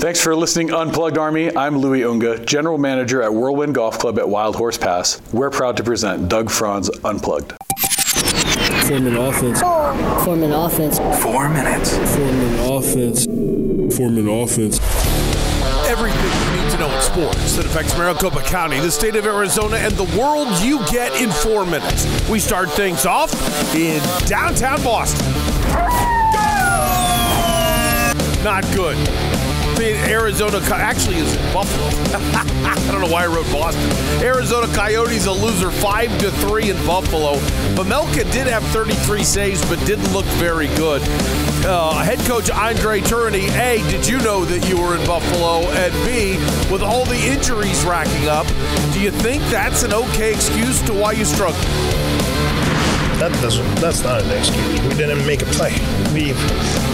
Thanks for listening, Unplugged Army. I'm Louis Unga, General Manager at Whirlwind Golf Club at Wild Horse Pass. We're proud to present Doug Franz Unplugged. Form an offense. Form an offense. Four minutes. Form an offense. Form an offense. Everything you need to know in sports that affects Maricopa County, the state of Arizona, and the world you get in four minutes. We start things off in downtown Boston. Not good. Arizona, actually, is Buffalo? I don't know why I wrote Boston. Arizona Coyotes a loser five to three in Buffalo. Vejmelka did have 33 saves, but didn't look very good. Uh, head coach Andre Tourigny, A, did you know that you were in Buffalo? And B, with all the injuries racking up, do you think that's an okay excuse to why you struggle? That doesn't that's not an excuse. We didn't make a play. We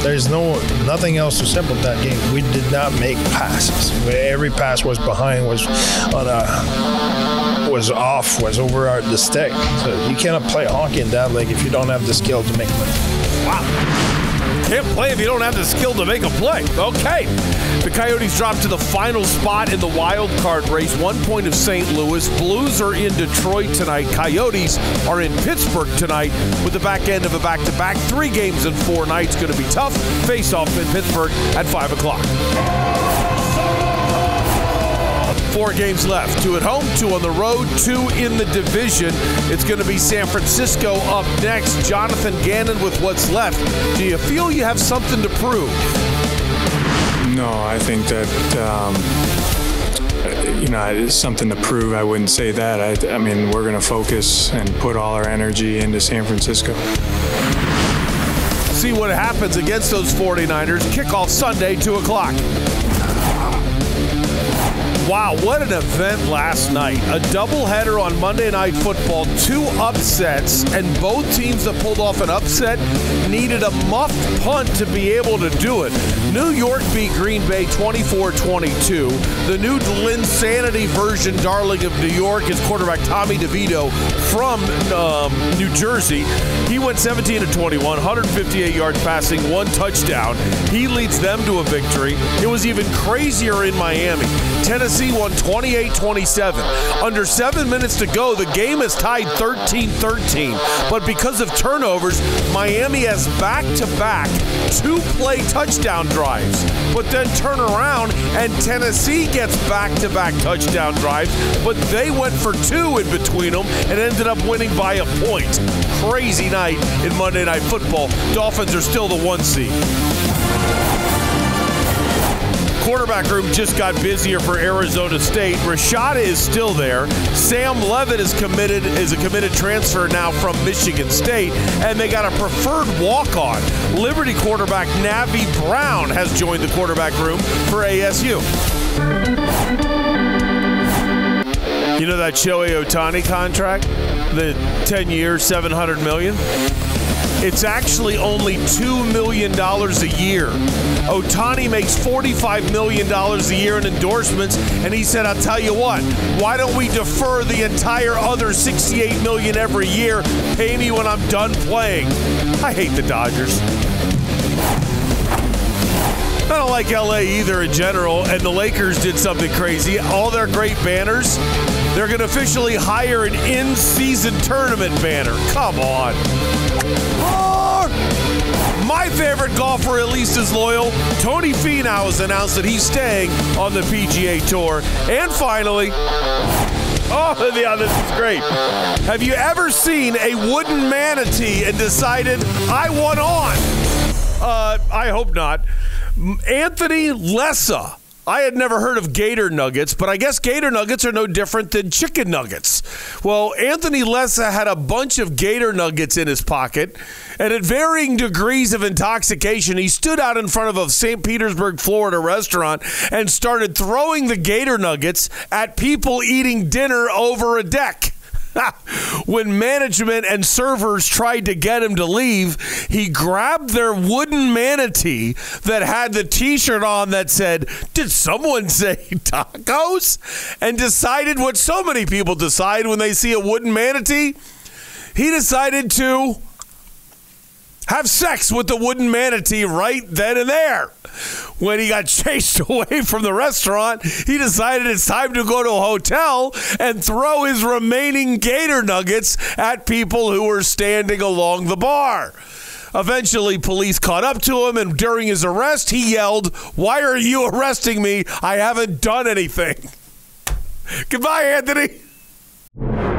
there's no nothing else to about that game. We did not make passes. Every pass was behind, was on a was off, was over our, the stick. So you cannot play hockey in that league if you don't have the skill to make plays. Wow. Can't play if you don't have the skill to make a play. Okay. The Coyotes drop to the final spot in the wild card race. One point of St. Louis. Blues are in Detroit tonight. Coyotes are in Pittsburgh tonight with the back end of a back to back. Three games in four nights. Going to be tough. Face off in Pittsburgh at 5 o'clock. Four games left. Two at home, two on the road, two in the division. It's going to be San Francisco up next. Jonathan Gannon with what's left. Do you feel you have something to prove? No, I think that. Um, you know, it's something to prove. I wouldn't say that. I, I mean, we're going to focus and put all our energy into San Francisco. See what happens against those 49ers. Kickoff Sunday, 2 o'clock. Wow, what an event last night. A doubleheader on Monday Night Football, two upsets, and both teams that pulled off an upset needed a muffed punt to be able to do it. New York beat Green Bay 24 22. The new Linsanity version, darling of New York, is quarterback Tommy DeVito from um, New Jersey. He went 17 to 21, 158 yards passing, one touchdown. He leads them to a victory. It was even crazier in Miami. Tennessee won 28 27. Under seven minutes to go, the game is tied 13 13. But because of turnovers, Miami has back to back two play touchdown drives. But then turn around and Tennessee gets back to back touchdown drives. But they went for two in between them and ended up winning by a point. Crazy night in Monday Night Football. Dolphins are still the one seed quarterback room just got busier for Arizona State. Rashada is still there. Sam Leavitt is committed is a committed transfer now from Michigan State, and they got a preferred walk-on. Liberty quarterback Navi Brown has joined the quarterback room for ASU. You know that Shohei Ohtani contract, the 10 years, 700 million. It's actually only $2 million a year. Ohtani makes $45 million a year in endorsements, and he said, I'll tell you what, why don't we defer the entire other 68 million every year? Pay me when I'm done playing. I hate the Dodgers. I don't like LA either in general, and the Lakers did something crazy. All their great banners, they're going to officially hire an in season tournament banner. Come on. My favorite golfer, at least, is loyal. Tony Finau has announced that he's staying on the PGA Tour. And finally, Oh, yeah, this is great. Have you ever seen a wooden manatee and decided, I want on? Uh, I hope not. Anthony Lessa. I had never heard of gator nuggets, but I guess gator nuggets are no different than chicken nuggets. Well, Anthony Lessa had a bunch of gator nuggets in his pocket, and at varying degrees of intoxication, he stood out in front of a St. Petersburg, Florida restaurant and started throwing the gator nuggets at people eating dinner over a deck. when management and servers tried to get him to leave, he grabbed their wooden manatee that had the t shirt on that said, Did someone say tacos? And decided what so many people decide when they see a wooden manatee. He decided to have sex with the wooden manatee right then and there. When he got chased away from the restaurant, he decided it's time to go to a hotel and throw his remaining gator nuggets at people who were standing along the bar. Eventually, police caught up to him, and during his arrest, he yelled, Why are you arresting me? I haven't done anything. Goodbye, Anthony.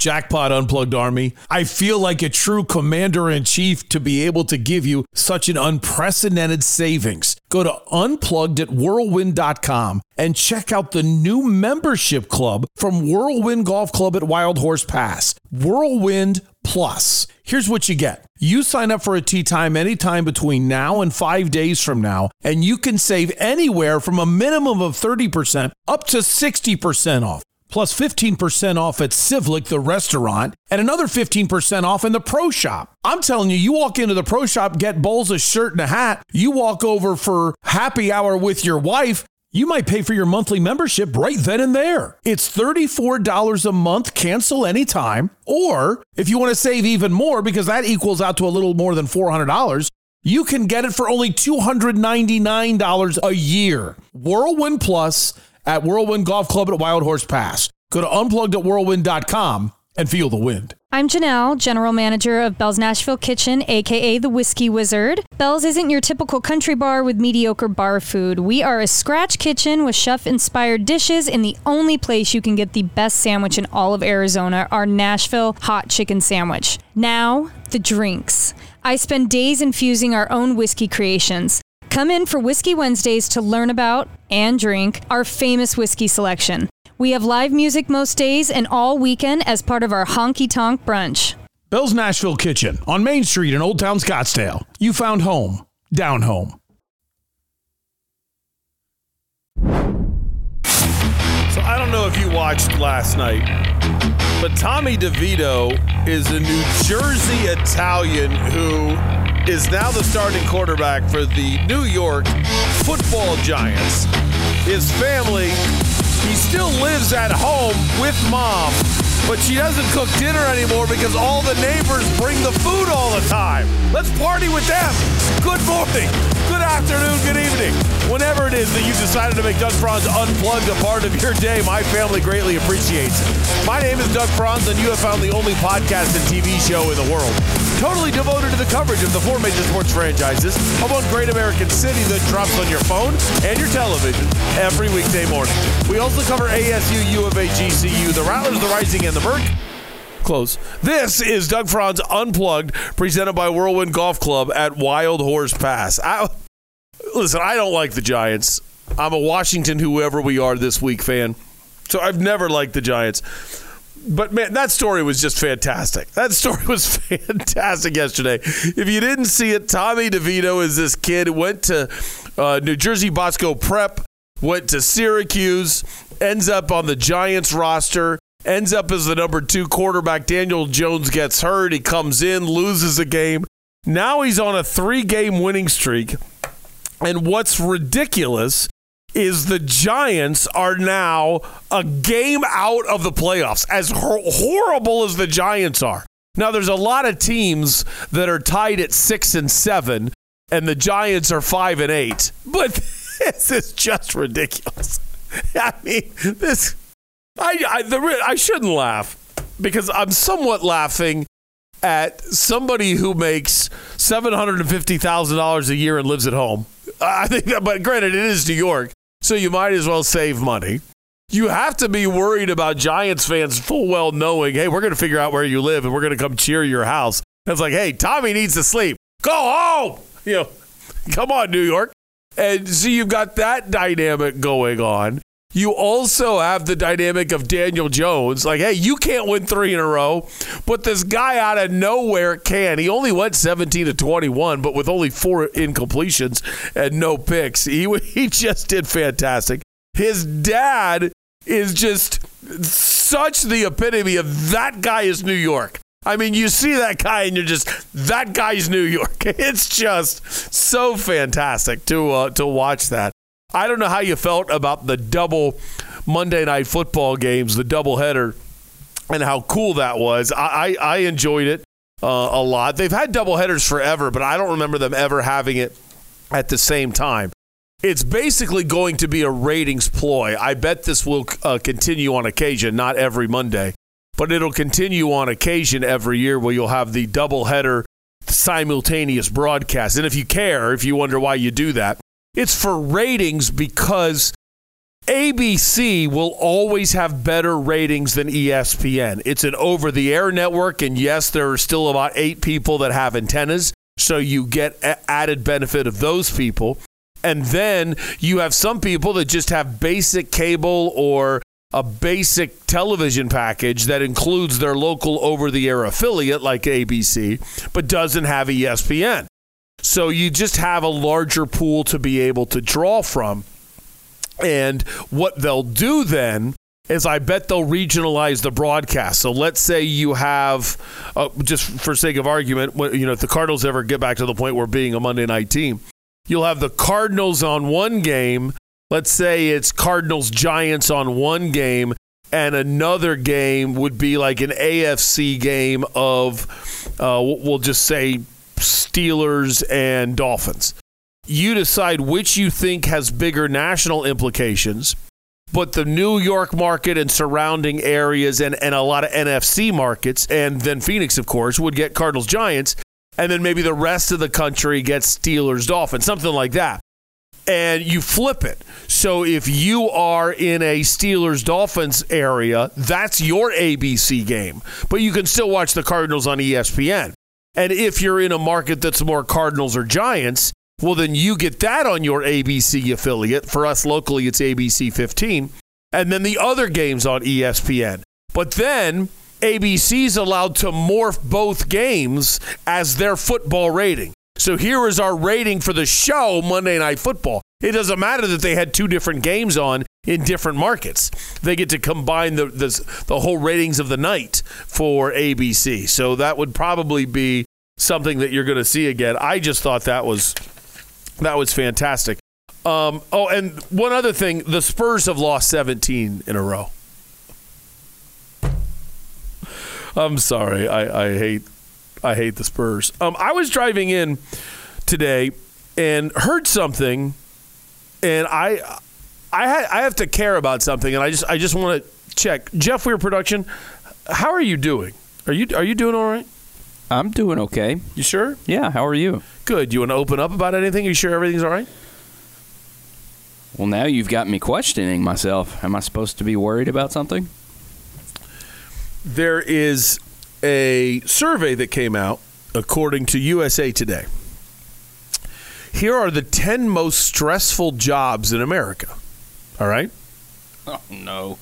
Jackpot Unplugged Army. I feel like a true commander in chief to be able to give you such an unprecedented savings. Go to unplugged at whirlwind.com and check out the new membership club from Whirlwind Golf Club at Wild Horse Pass. Whirlwind Plus. Here's what you get. You sign up for a tee time anytime between now and five days from now, and you can save anywhere from a minimum of 30% up to 60% off plus 15% off at Civlik, the restaurant, and another 15% off in the pro shop. I'm telling you, you walk into the pro shop, get Bowles a shirt and a hat, you walk over for happy hour with your wife, you might pay for your monthly membership right then and there. It's $34 a month, cancel anytime. Or if you want to save even more, because that equals out to a little more than $400, you can get it for only $299 a year. Whirlwind Plus at Whirlwind Golf Club at Wild Horse Pass. Go to unplugged at whirlwind.com and feel the wind. I'm Janelle, General Manager of Bell's Nashville Kitchen, aka the Whiskey Wizard. Bell's isn't your typical country bar with mediocre bar food. We are a scratch kitchen with chef inspired dishes, and the only place you can get the best sandwich in all of Arizona, our Nashville hot chicken sandwich. Now, the drinks. I spend days infusing our own whiskey creations. Come in for Whiskey Wednesdays to learn about and drink our famous whiskey selection. We have live music most days and all weekend as part of our honky tonk brunch. Bell's Nashville Kitchen on Main Street in Old Town Scottsdale. You found home, down home. So I don't know if you watched last night, but Tommy DeVito is a New Jersey Italian who is now the starting quarterback for the New York football Giants. His family, he still lives at home with mom, but she doesn't cook dinner anymore because all the neighbors bring the food all the time. Let's party with them. Good morning, good afternoon, good evening. Whenever it is that you've decided to make Doug Franz Unplugged a part of your day, my family greatly appreciates it. My name is Doug Franz, and you have found the only podcast and TV show in the world totally devoted to the coverage of the four major sports franchises of one great American city that drops on your phone and your television every weekday morning. We also cover ASU, U of A, GCU, the Rattlers, the Rising, and the Burke. Close. This is Doug Franz Unplugged, presented by Whirlwind Golf Club at Wild Horse Pass. I, listen, I don't like the Giants. I'm a Washington, whoever we are this week fan. So I've never liked the Giants but man, that story was just fantastic. That story was fantastic yesterday. If you didn't see it, Tommy DeVito is this kid went to uh, New Jersey Bosco Prep, went to Syracuse, ends up on the Giants roster, ends up as the number two quarterback. Daniel Jones gets hurt. He comes in, loses a game. Now he's on a three game winning streak. And what's ridiculous is the Giants are now a game out of the playoffs, as hor- horrible as the Giants are. Now, there's a lot of teams that are tied at six and seven, and the Giants are five and eight. But this is just ridiculous. I mean, this. I I, the, I shouldn't laugh because I'm somewhat laughing at somebody who makes seven hundred and fifty thousand dollars a year and lives at home. I think that, but granted, it is New York so you might as well save money. You have to be worried about Giants fans full well knowing, hey, we're going to figure out where you live and we're going to come cheer your house. And it's like, hey, Tommy needs to sleep. Go home. You know, come on, New York. And so you've got that dynamic going on. You also have the dynamic of Daniel Jones. Like, hey, you can't win three in a row, but this guy out of nowhere can. He only went 17 to 21, but with only four incompletions and no picks. He, he just did fantastic. His dad is just such the epitome of that guy is New York. I mean, you see that guy and you're just that guy's New York. It's just so fantastic to uh, to watch that. I don't know how you felt about the double Monday night football games, the doubleheader, and how cool that was. I, I, I enjoyed it uh, a lot. They've had doubleheaders forever, but I don't remember them ever having it at the same time. It's basically going to be a ratings ploy. I bet this will uh, continue on occasion, not every Monday, but it'll continue on occasion every year where you'll have the doubleheader simultaneous broadcast. And if you care, if you wonder why you do that, it's for ratings because ABC will always have better ratings than ESPN. It's an over the air network, and yes, there are still about eight people that have antennas, so you get added benefit of those people. And then you have some people that just have basic cable or a basic television package that includes their local over the air affiliate like ABC, but doesn't have ESPN. So you just have a larger pool to be able to draw from. And what they'll do then is I bet they'll regionalize the broadcast. So let's say you have, uh, just for sake of argument, you know, if the Cardinals ever get back to the point where being a Monday night team, you'll have the Cardinals on one game. Let's say it's Cardinals Giants on one game, and another game would be like an AFC game of, uh, we'll just say Steelers and Dolphins. You decide which you think has bigger national implications, but the New York market and surrounding areas and, and a lot of NFC markets, and then Phoenix, of course, would get Cardinals Giants, and then maybe the rest of the country gets Steelers Dolphins, something like that. And you flip it. So if you are in a Steelers Dolphins area, that's your ABC game. But you can still watch the Cardinals on ESPN. And if you're in a market that's more Cardinals or Giants, well, then you get that on your ABC affiliate. For us locally, it's ABC 15. And then the other games on ESPN. But then ABC's allowed to morph both games as their football rating. So here is our rating for the show Monday Night Football. It doesn't matter that they had two different games on in different markets. They get to combine the, the, the whole ratings of the night for ABC. So that would probably be something that you're going to see again. I just thought that was that was fantastic. Um, oh, and one other thing: the Spurs have lost 17 in a row. I'm sorry. I, I hate I hate the Spurs. Um, I was driving in today and heard something, and I I had, I have to care about something, and I just I just want to check. Jeff Weir production, how are you doing? Are you are you doing all right? I'm doing okay. You sure? Yeah. How are you? Good. You want to open up about anything? You sure everything's all right? Well, now you've got me questioning myself. Am I supposed to be worried about something? There is a survey that came out according to USA Today. Here are the 10 most stressful jobs in America. All right? Oh, no.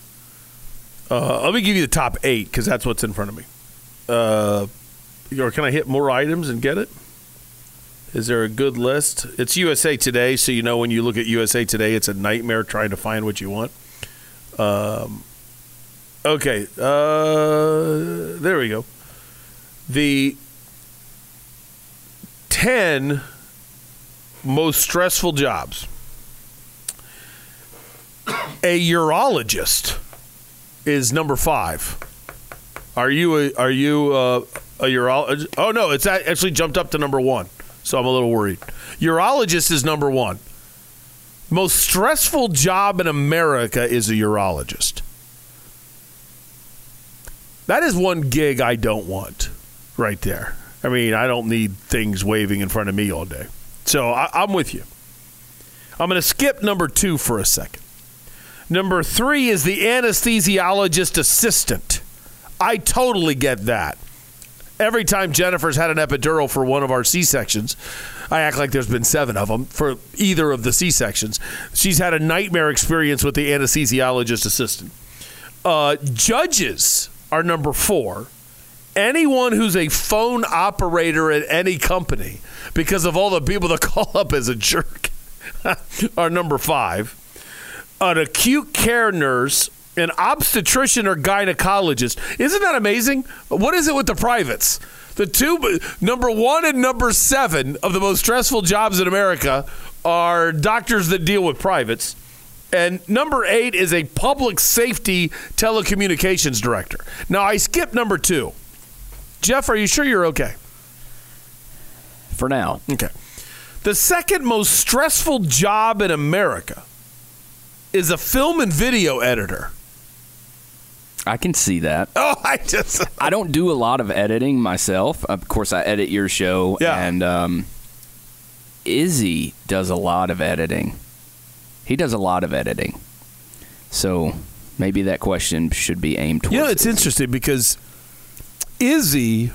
Uh, let me give you the top eight because that's what's in front of me. Uh, or can I hit more items and get it? Is there a good list? It's USA Today, so you know when you look at USA Today, it's a nightmare trying to find what you want. Um, okay, uh, there we go. The 10 most stressful jobs. A urologist is number five. Are you a, are you a, a urologist? Oh no, it's actually jumped up to number one. So I'm a little worried. Urologist is number one. Most stressful job in America is a urologist. That is one gig I don't want right there. I mean, I don't need things waving in front of me all day. So I, am with you. I'm going to skip number two for a second. Number three is the anesthesiologist assistant. I totally get that. Every time Jennifer's had an epidural for one of our C sections, I act like there's been seven of them for either of the C sections. She's had a nightmare experience with the anesthesiologist assistant. Uh, judges are number four. Anyone who's a phone operator at any company, because of all the people that call up as a jerk, are number five. An acute care nurse an obstetrician or gynecologist. Isn't that amazing? What is it with the privates? The two, number one and number seven of the most stressful jobs in America are doctors that deal with privates. And number eight is a public safety telecommunications director. Now, I skipped number two. Jeff, are you sure you're okay? For now. Okay. The second most stressful job in America is a film and video editor. I can see that. Oh, I just. I don't do a lot of editing myself. Of course, I edit your show, Yeah. and um, Izzy does a lot of editing. He does a lot of editing. So maybe that question should be aimed towards. You know, it's Izzy. interesting because Izzy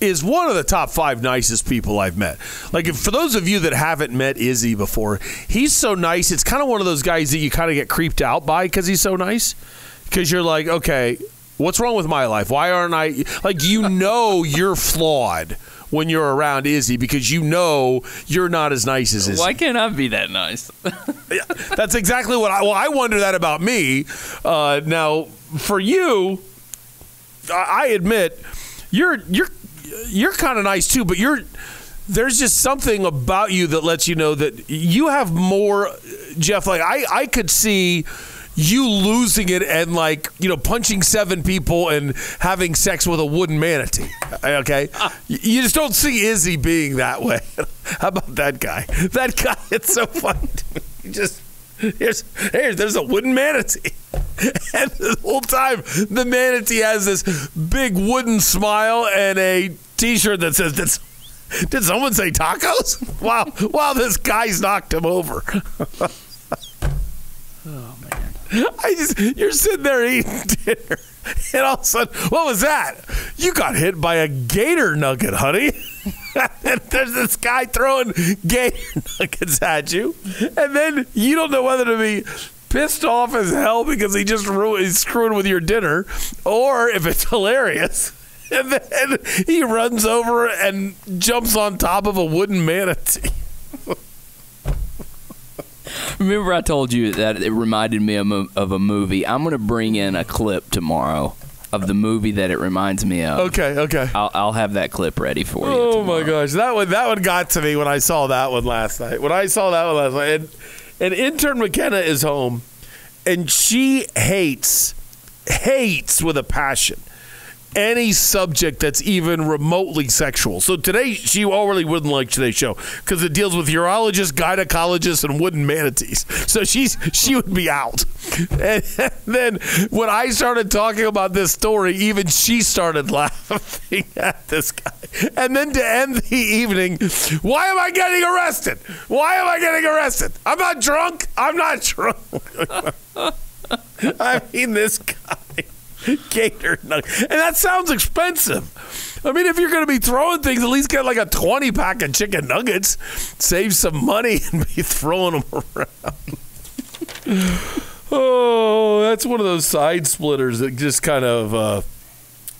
is one of the top five nicest people I've met. Like, if, for those of you that haven't met Izzy before, he's so nice. It's kind of one of those guys that you kind of get creeped out by because he's so nice. Because you're like, okay, what's wrong with my life? Why aren't I like? You know, you're flawed when you're around Izzy because you know you're not as nice as Izzy. Why can't I be that nice? That's exactly what I. Well, I wonder that about me. Uh, now, for you, I I admit you're you're you're kind of nice too, but you're there's just something about you that lets you know that you have more, Jeff. Like I, I could see you losing it and like you know punching seven people and having sex with a wooden manatee. Okay, you just don't see Izzy being that way. How about that guy? That guy. It's so funny. To me. Just here's here's there's a wooden manatee. And the whole time, the manatee has this big wooden smile and a T-shirt that says, "Did, did someone say tacos?" Wow! Wow! This guy's knocked him over. Oh, I just you're sitting there eating dinner, and all of a sudden, what was that? You got hit by a gator nugget, honey. there's this guy throwing gator nuggets at you, and then you don't know whether to be pissed off as hell because he just ruined, screwing with your dinner, or if it's hilarious. And then he runs over and jumps on top of a wooden manatee. Remember, I told you that it reminded me of, a- of a movie. I'm going to bring in a clip tomorrow of the movie that it reminds me of. Okay, okay. I'll, I'll have that clip ready for you. Oh my gosh, that one that one got to me when I saw that one last night. When I saw that one last night, and, and intern McKenna is home, and she hates hates with a passion any subject that's even remotely sexual. So today she already wouldn't like today's show because it deals with urologists, gynecologists, and wooden manatees. So she's she would be out. And then when I started talking about this story, even she started laughing at this guy. And then to end the evening, why am I getting arrested? Why am I getting arrested? I'm not drunk. I'm not drunk. I mean, this guy. Gator nugget. And that sounds expensive. I mean, if you're going to be throwing things, at least get like a 20 pack of chicken nuggets. Save some money and be throwing them around. oh, that's one of those side splitters that just kind of. Uh,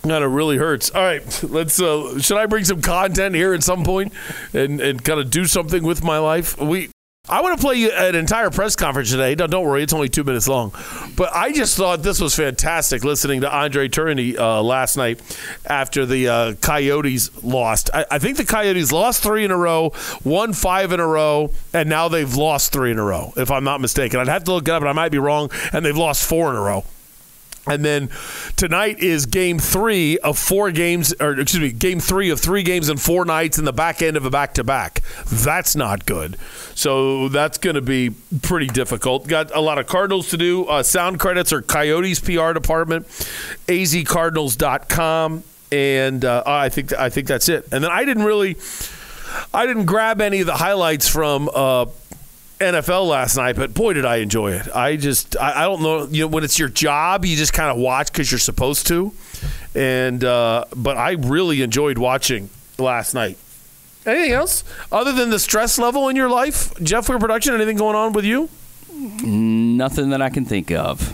Kind of really hurts. All right, let's. Uh, should I bring some content here at some point and, and kind of do something with my life? We I want to play you an entire press conference today. No, don't worry, it's only two minutes long. But I just thought this was fantastic listening to Andre Tourigny uh, last night after the uh, Coyotes lost. I, I think the Coyotes lost three in a row, won five in a row, and now they've lost three in a row, if I'm not mistaken. I'd have to look it up, and I might be wrong, and they've lost four in a row. And then tonight is game three of four games, or excuse me, game three of three games in four nights in the back end of a back to back. That's not good. So that's going to be pretty difficult. Got a lot of Cardinals to do. Uh, sound credits are Coyotes PR department, azcardinals.com. And uh, I think I think that's it. And then I didn't really, I didn't grab any of the highlights from uh, NFL last night, but boy, did I enjoy it. I just, I, I don't know, you know, when it's your job, you just kind of watch because you're supposed to. And, uh, but I really enjoyed watching last night. Anything else other than the stress level in your life, Jeff? For production, anything going on with you? Nothing that I can think of.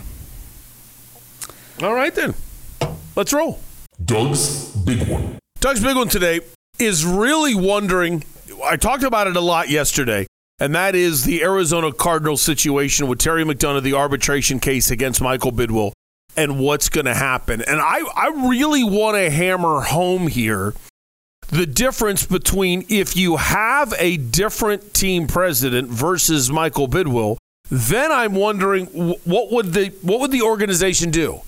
All right then, let's roll. Doug's Big One. Doug's big one today is really wondering. I talked about it a lot yesterday, and that is the Arizona Cardinals situation with Terry McDonough, the arbitration case against Michael Bidwill, and what's going to happen. And I, I really want to hammer home here the difference between if you have a different team president versus Michael Bidwill, then I'm wondering what would the what would the organization do?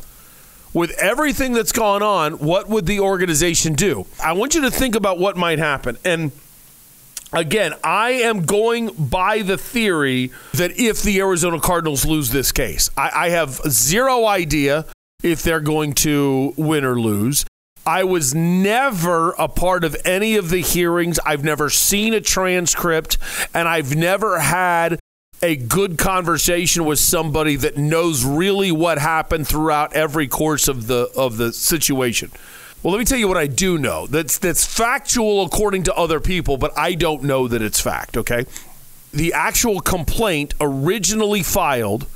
with everything that's gone on, what would the organization do? I want you to think about what might happen. And Again, I am going by the theory that if the Arizona Cardinals lose this case, I, I have zero idea if they're going to win or lose. I was never a part of any of the hearings. I've never seen a transcript, and I've never had a good conversation with somebody that knows really what happened throughout every course of the of the situation. Well, let me tell you what I do know. That's that's factual according to other people, but I don't know that it's fact, okay? The actual complaint originally filed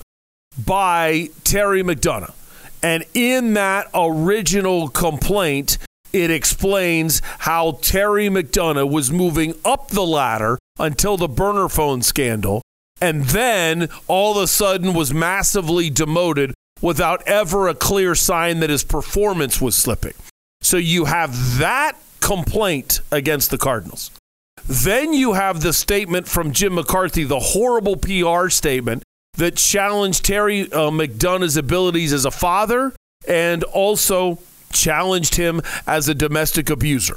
by Terry McDonough. And in that original complaint, it explains how Terry McDonough was moving up the ladder until the burner phone scandal and then all of a sudden was massively demoted without ever a clear sign that his performance was slipping. So you have that complaint against the Cardinals. Then you have the statement from Jim McCarthy, the horrible PR statement that challenged Terry uh, McDonough's abilities as a father and also challenged him as a domestic abuser.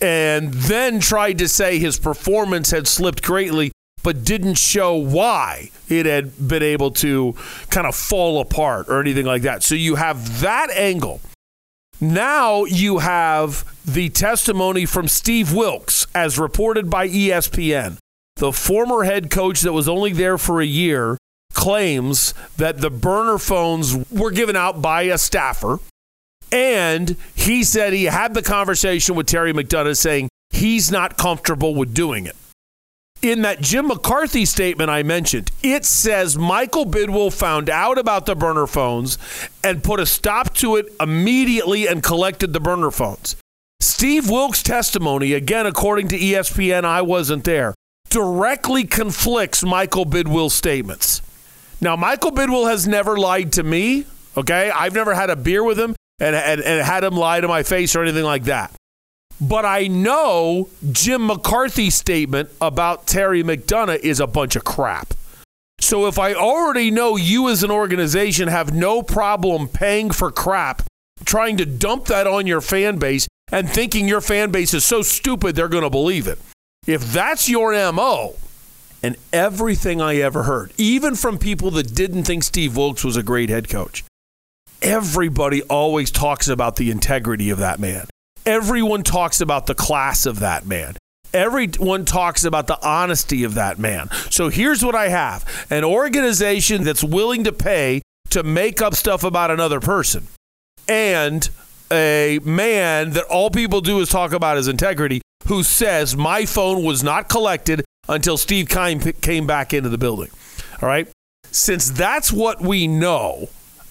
And then tried to say his performance had slipped greatly, but didn't show why it had been able to kind of fall apart or anything like that. So you have that angle. Now you have the testimony from Steve Wilks, as reported by ESPN. The former head coach that was only there for a year claims that the burner phones were given out by a staffer. And he said he had the conversation with Terry McDonough saying he's not comfortable with doing it. In that Jim McCarthy statement I mentioned, it says Michael Bidwill found out about the burner phones and put a stop to it immediately and collected the burner phones. Steve Wilks' testimony, again, according to ESPN, I wasn't there, directly conflicts Michael Bidwill's statements. Now, Michael Bidwill has never lied to me, okay? I've never had a beer with him and, and, and had him lie to my face or anything like that. But I know Jim McCarthy's statement about Terry McDonough is a bunch of crap. So if I already know you as an organization have no problem paying for crap, trying to dump that on your fan base and thinking your fan base is so stupid they're going to believe it. If that's your MO, and everything I ever heard, even from people that didn't think Steve Wilks was a great head coach, everybody always talks about the integrity of that man. Everyone talks about the class of that man. Everyone talks about the honesty of that man. So here's what I have an organization that's willing to pay to make up stuff about another person, and a man that all people do is talk about his integrity who says, My phone was not collected until Steve Keim came back into the building. All right. Since that's what we know,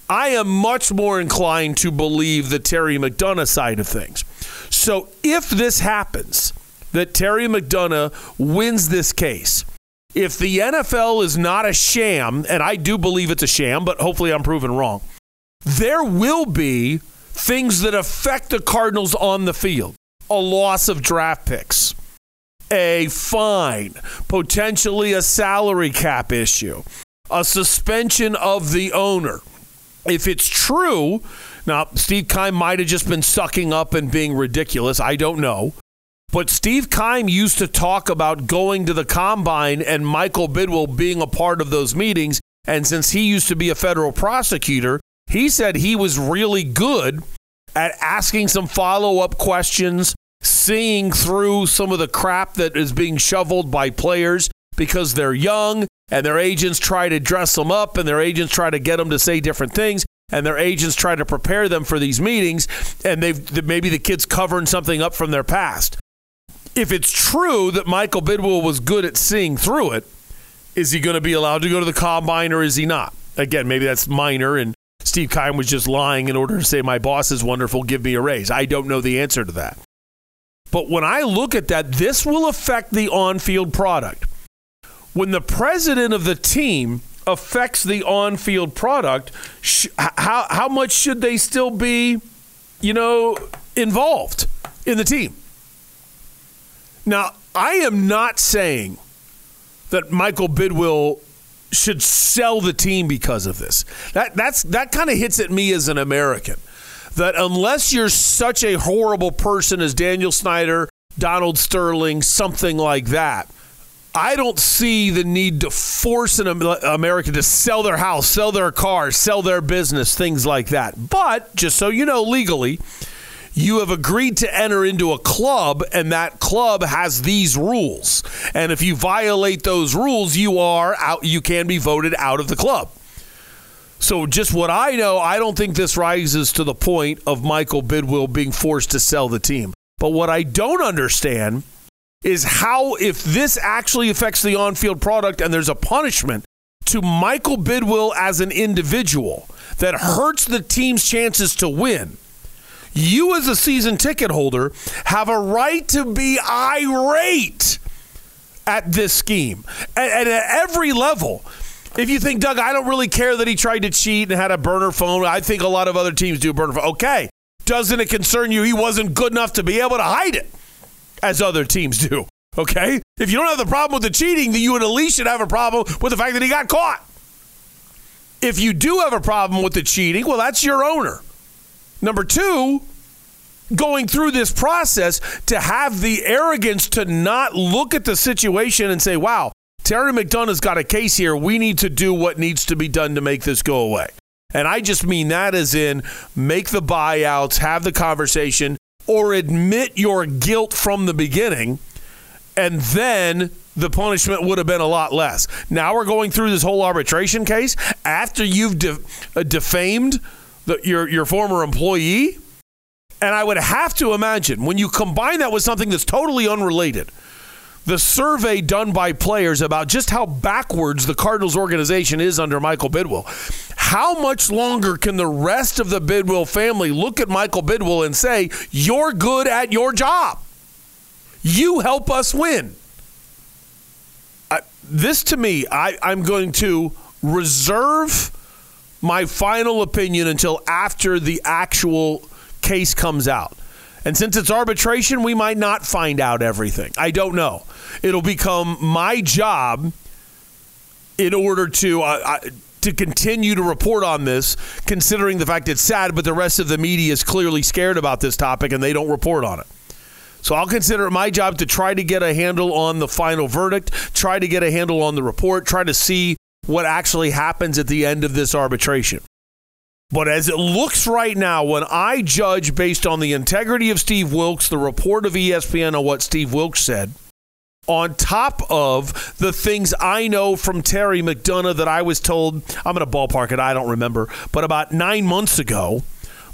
I am much more inclined to believe the Terry McDonough side of things. So if this happens, that Terry McDonough wins this case, if the NFL is not a sham, and I do believe it's a sham, but hopefully I'm proven wrong, there will be things that affect the Cardinals on the field. A loss of draft picks, a fine, potentially a salary cap issue, a suspension of the owner. If it's true, now Steve Keim might have just been sucking up and being ridiculous. I don't know. But Steve Keim used to talk about going to the combine and Michael Bidwill being a part of those meetings. And since he used to be a federal prosecutor, he said he was really good at asking some follow up questions, seeing through some of the crap that is being shoveled by players because they're young and their agents try to dress them up and their agents try to get them to say different things and their agents try to prepare them for these meetings and they've maybe the kids covering something up from their past. If it's true that Michael Bidwill was good at seeing through it, is he going to be allowed to go to the combine or is he not? Again, maybe that's minor and Steve Keim was just lying in order to say my boss is wonderful, give me a raise. I don't know the answer to that. But when I look at that, this will affect the on-field product. When the president of the team affects the on-field product, sh- how how much should they still be, you know, involved in the team? Now, I am not saying that Michael Bidwill should sell the team because of this. That that's that kind of hits at me as an American. That unless you're such a horrible person as Daniel Snyder Donald Sterling, something like that. I don't see the need to force an American to sell their house, sell their car, sell their business, things like that. But just so you know, legally, you have agreed to enter into a club, and that club has these rules. And if you violate those rules, you are out. You can be voted out of the club. So, just what I know, I don't think this rises to the point of Michael Bidwill being forced to sell the team. But what I don't understand is how, if this actually affects the on field product and there's a punishment to Michael Bidwill as an individual that hurts the team's chances to win, you, as a season ticket holder, have a right to be irate at this scheme and, at every level. If you think, Doug, I don't really care that he tried to cheat and had a burner phone, I think a lot of other teams do burner phone. Okay. Doesn't it concern you he wasn't good enough to be able to hide it as other teams do? Okay? If you don't have the problem with the cheating, then you at least should have a problem with the fact that he got caught. If you do have a problem with the cheating, well, that's your owner. Number two, going through this process to have the arrogance to not look at the situation and say, wow, Terry McDonough's got a case here. We need to do what needs to be done to make this go away. And I just mean that as in make the buyouts, have the conversation, or admit your guilt from the beginning, and then the punishment would have been a lot less. Now we're going through this whole arbitration case after you've de- uh, defamed the, your your former employee, and I would have to imagine when you combine that with something that's totally unrelated, the survey done by players about just how backwards the Cardinals organization is under Michael Bidwill. How much longer can the rest of the Bidwill family look at Michael Bidwill and say, You're good at your job? You help us win. I, this to me, I, I'm going to reserve my final opinion until after the actual case comes out. And since it's arbitration, we might not find out everything. I don't know. It'll become my job in order to uh, uh, to continue to report on this, considering the fact it's sad, but the rest of the media is clearly scared about this topic and they don't report on it. So I'll consider it my job to try to get a handle on the final verdict, try to get a handle on the report, try to see what actually happens at the end of this arbitration. But as it looks right now, when I judge based on the integrity of Steve Wilks, the report of ESPN on what Steve Wilks said, on top of the things I know from Terry McDonough that I was told, I'm going to ballpark it, I don't remember, but about nine months ago,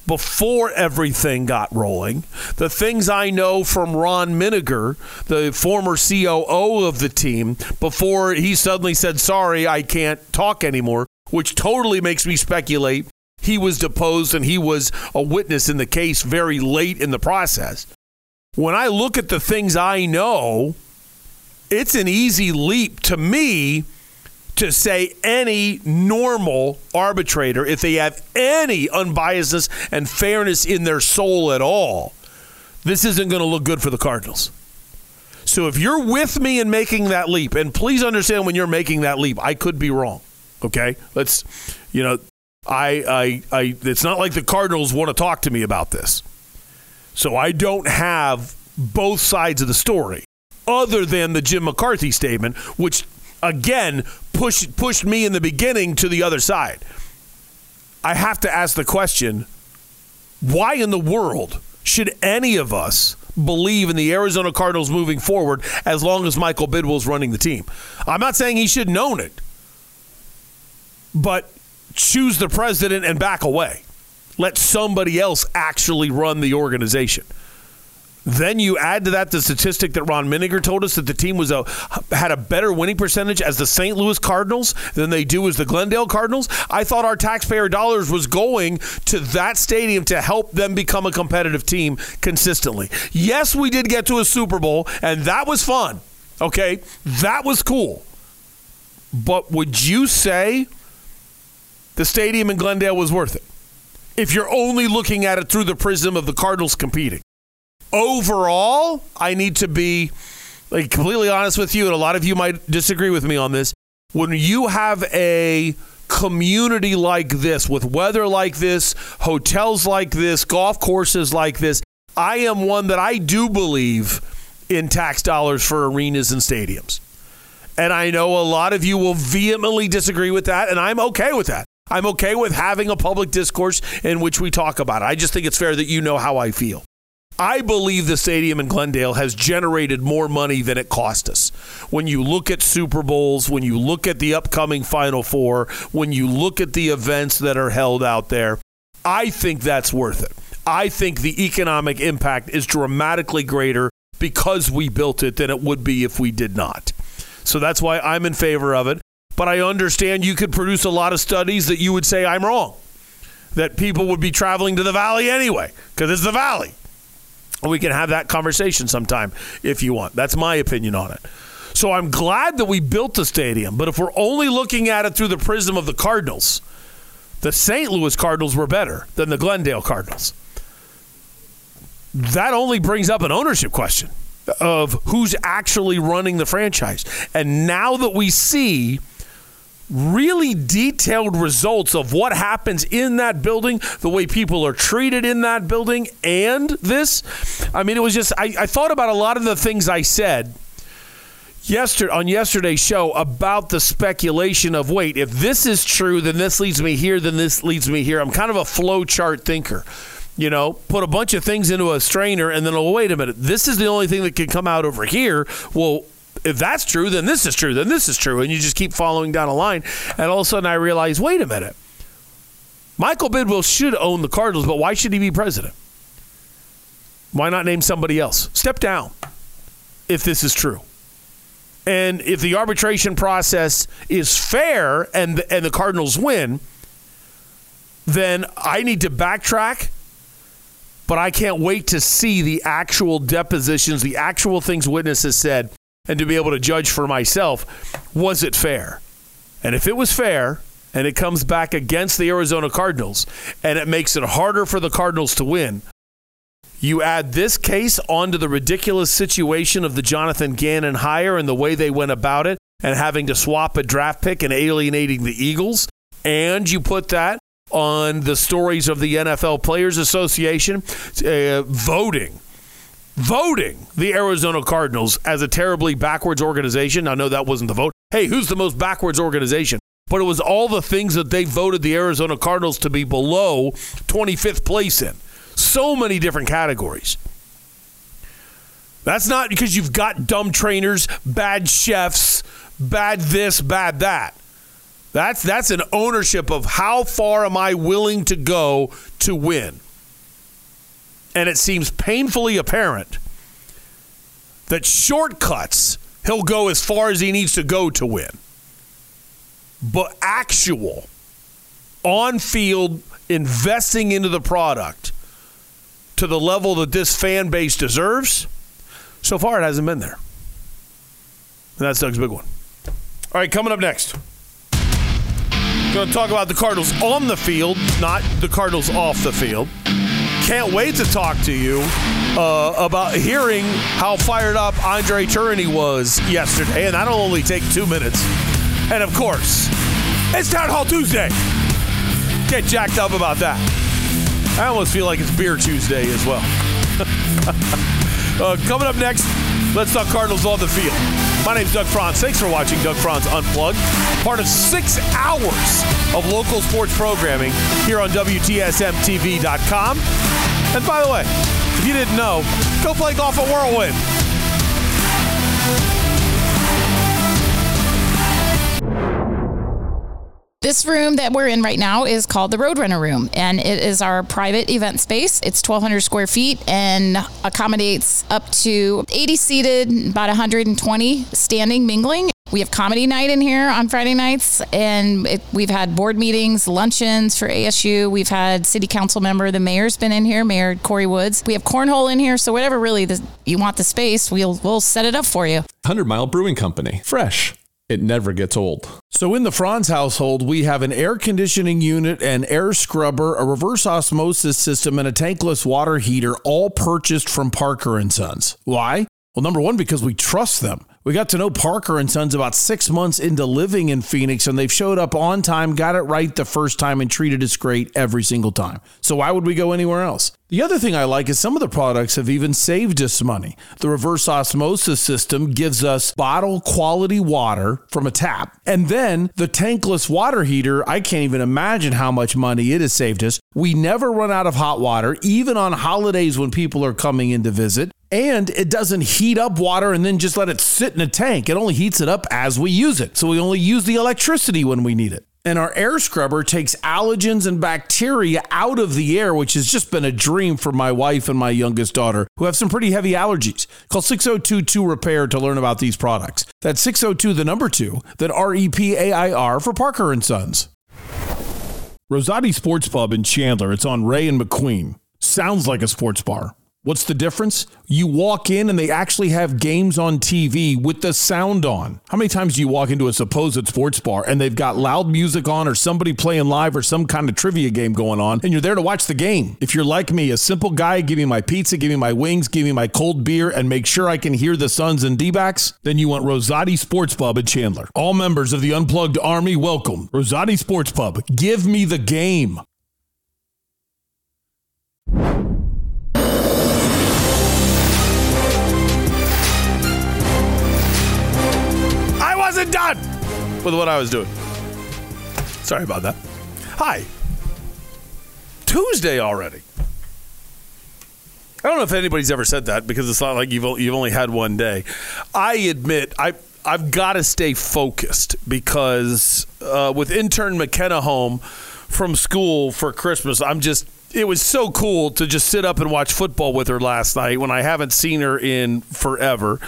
before everything got rolling, the things I know from Ron Minegar, the former COO of the team, before he suddenly said, Sorry, I can't talk anymore, which totally makes me speculate he was deposed and he was a witness in the case very late in the process. When I look at the things I know, it's an easy leap to me to say any normal arbitrator, if they have any unbiasedness and fairness in their soul at all, this isn't going to look good for the Cardinals. So if you're with me in making that leap, and please understand when you're making that leap, I could be wrong. Okay, let's, you know, I, I, I. It's not like the Cardinals want to talk to me about this, so I don't have both sides of the story other than the Jim McCarthy statement, which again pushed pushed me in the beginning to the other side. I have to ask the question: Why in the world should any of us believe in the Arizona Cardinals moving forward as long as Michael Bidwill's running the team? I'm not saying he shouldn't own it, but choose the president and back away. Let somebody else actually run the organization. Then you add to that the statistic that Ron Minegar told us that the team was a had a better winning percentage as the St. Louis Cardinals than they do as the Glendale Cardinals. I thought our taxpayer dollars was going to that stadium to help them become a competitive team consistently. Yes, we did get to a Super Bowl and that was fun. Okay? That was cool. But would you say the stadium in Glendale was worth it? If you're only looking at it through the prism of the Cardinals competing overall, I need to be like completely honest with you, and a lot of you might disagree with me on this. When you have a community like this, with weather like this, hotels like this, golf courses like this, I am one that I do believe in tax dollars for arenas and stadiums. And I know a lot of you will vehemently disagree with that, and I'm okay with that. I'm okay with having a public discourse in which we talk about it. I just think it's fair that you know how I feel. I believe the stadium in Glendale has generated more money than it cost us. When you look at Super Bowls, when you look at the upcoming Final Four, when you look at the events that are held out there, I think that's worth it. I think the economic impact is dramatically greater because we built it than it would be if we did not. So that's why I'm in favor of it. But I understand you could produce a lot of studies that you would say I'm wrong, that people would be traveling to the valley anyway, because it's the valley. And We can have that conversation sometime if you want. That's my opinion on it. So I'm glad that we built the stadium, but if we're only looking at it through the prism of the Cardinals, the St. Louis Cardinals were better than the Glendale Cardinals. That only brings up an ownership question of who's actually running the franchise. And now that we see really detailed results of what happens in that building, the way people are treated in that building, and this, I mean, it was just, I, I thought about a lot of the things I said yesterday on yesterday's show about the speculation of wait if this is true then this leads me here then this leads me here. I'm kind of a flow chart thinker you know? Put a bunch of things into a strainer and then oh wait a minute. This is the only thing that can come out over here. Well if that's true then this is true then this is true and you just keep following down a line and all of a sudden i realize wait a minute. Michael bidwill should own the cardinals but why should he be president? Why not name somebody else? Step down if this is true. And if the arbitration process is fair and and the Cardinals win, then I need to backtrack. But I can't wait to see the actual depositions, the actual things witnesses said, and to be able to judge for myself was it fair? And if it was fair and it comes back against the Arizona Cardinals and it makes it harder for the Cardinals to win, you add this case onto the ridiculous situation of the Jonathan Gannon hire and the way they went about it and having to swap a draft pick and alienating the Eagles. And you put that on the stories of the NFL Players Association uh, voting. Voting the Arizona Cardinals as a terribly backwards organization. I know that wasn't the vote. Hey, who's the most backwards organization? But it was all the things that they voted the Arizona Cardinals to be below 25th place in so many different categories. That's not because you've got dumb trainers, bad chefs, bad this, bad that. That's that's an ownership of how far am I willing to go to win. And it seems painfully apparent that shortcuts he'll go as far as he needs to go to win. But actual on field investing into the product to the level that this fan base deserves, so far it hasn't been there. And that's Doug's big one. All right, coming up next. Going to talk about the Cardinals on the field, not the Cardinals off the field. Can't wait to talk to you uh, about hearing how fired up Andre Tourigny was yesterday, and that'll only take two minutes. And of course, it's Town Hall Tuesday. Get jacked up about that. I almost feel like it's Beer Tuesday as well. uh, coming up next, let's talk Cardinals on the field. My name's Doug Franz. Thanks for watching Doug Franz Unplugged, part of six hours of local sports programming here on WTSMTV.com. And by the way, if you didn't know, go play golf at Whirlwind. This room that we're in right now is called the Roadrunner Room, and it is our private event space. It's 1,200 square feet and accommodates up to 80 seated, about 120 standing mingling. We have comedy night in here on Friday nights, and it, we've had board meetings, luncheons for ASU. We've had city council member, the mayor's been in here, Mayor Corey Woods. We have cornhole in here, so whatever really the, you want the space, we'll we'll set it up for you. 100 Mile Brewing Company, fresh. It never gets old. So in the Franz household, we have an air conditioning unit, an air scrubber, a reverse osmosis system, and a tankless water heater, all purchased from Parker and Sons. Why? Well, number one, because we trust them. We got to know Parker and Sons about six months into living in Phoenix, and they've showed up on time, got it right the first time, and treated us great every single time. So why would we go anywhere else? The other thing I like is some of the products have even saved us money. The reverse osmosis system gives us bottle quality water from a tap. And then the tankless water heater, I can't even imagine how much money it has saved us. We never run out of hot water, even on holidays when people are coming in to visit. And it doesn't heat up water and then just let it sit in a tank. It only heats it up as we use it. So we only use the electricity when we need it. And our air scrubber takes allergens and bacteria out of the air, which has just been a dream for my wife and my youngest daughter, who have some pretty heavy allergies. Call 6022 Repair to learn about these products. That's 602 the number 2, then R E P A I R for Parker and Sons. Rosati Sports Pub in Chandler. It's on Ray and McQueen. Sounds like a sports bar. What's the difference? You walk in and they actually have games on TV with the sound on. How many times do you walk into a supposed sports bar and they've got loud music on or somebody playing live or some kind of trivia game going on and you're there to watch the game? If you're like me, a simple guy, give me my pizza, give me my wings, give me my cold beer, and make sure I can hear the Suns and D backs, then you want Rosati Sports Pub in Chandler. All members of the Unplugged Army, welcome. Rosati Sports Pub. Give me the game. Wasn't done with what I was doing. Sorry about that. Hi. Tuesday already. I don't know if anybody's ever said that because it's not like you've you've only had one day. I admit I I've got to stay focused because uh, with intern McKenna home from school for Christmas, I'm just it was so cool to just sit up and watch football with her last night when I haven't seen her in forever.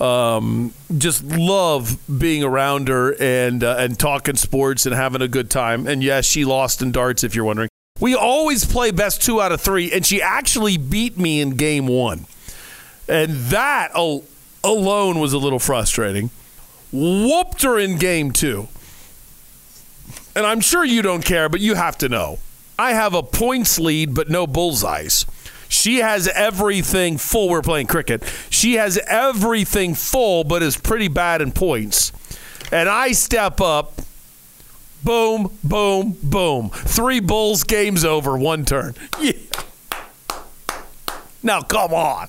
Um, just love being around her and uh, and talking sports and having a good time. And yes, she lost in darts if you're wondering. We always play best two out of three, and she actually beat me in game one. And that al- alone was a little frustrating. Whooped her in game two. And I'm sure you don't care, but you have to know. I have a points lead, but no bullseyes. She has everything full. We're playing cricket. She has everything full, but is pretty bad in points. And I step up. Boom, boom, boom. Three bulls, game's over, one turn. Yeah. Now, come on.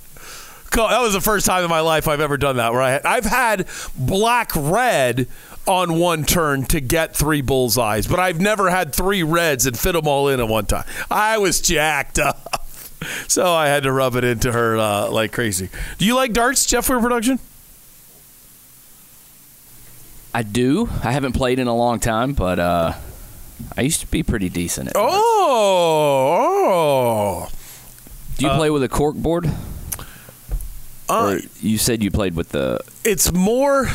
That was the first time in my life I've ever done that. Where I've had black red on one turn to get three bullseyes, but I've never had three reds and fit them all in at one time. I was jacked up, so I had to rub it into her uh, like crazy. Do you like darts, Jeff? For production? I do. I haven't played in a long time, but uh, I used to be pretty decent at it. Oh, oh. Do you play with a cork board? Uh, or you said you played with the. it's more.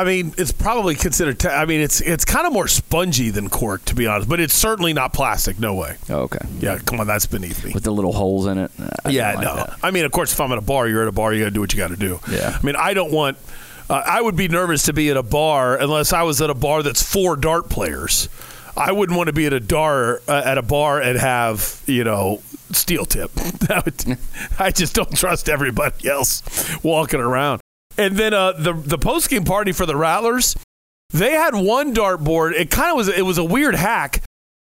I mean, it's probably considered. Te- I mean, it's it's kind of more spongy than cork, to be honest. But it's certainly not plastic. No way. Oh, okay. Yeah, come on, that's beneath me. With the little holes in it. I yeah, like no. that. I mean, of course, if I'm at a bar, you're at a bar. You got to do what you got to do. Yeah. I mean, I don't want. Uh, I would be nervous to be at a bar unless I was at a bar that's for dart players. I wouldn't want to be at a dar uh, at a bar and have you know steel tip. Would, I just don't trust everybody else walking around. And then uh, the the post game party for the Rattlers, they had one dartboard. It kind of was it was a weird hack.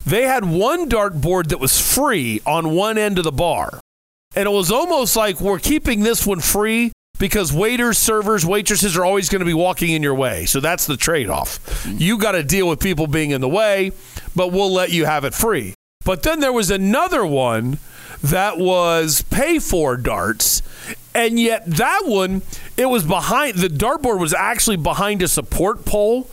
They had one dartboard that was free on one end of the bar, and it was almost like we're keeping this one free because waiters, servers, waitresses are always going to be walking in your way. So that's the trade off. You got to deal with people being in the way, but we'll let you have it free. But then there was another one that was pay for darts. And yet that one, it was behind the dartboard was actually behind a support pole.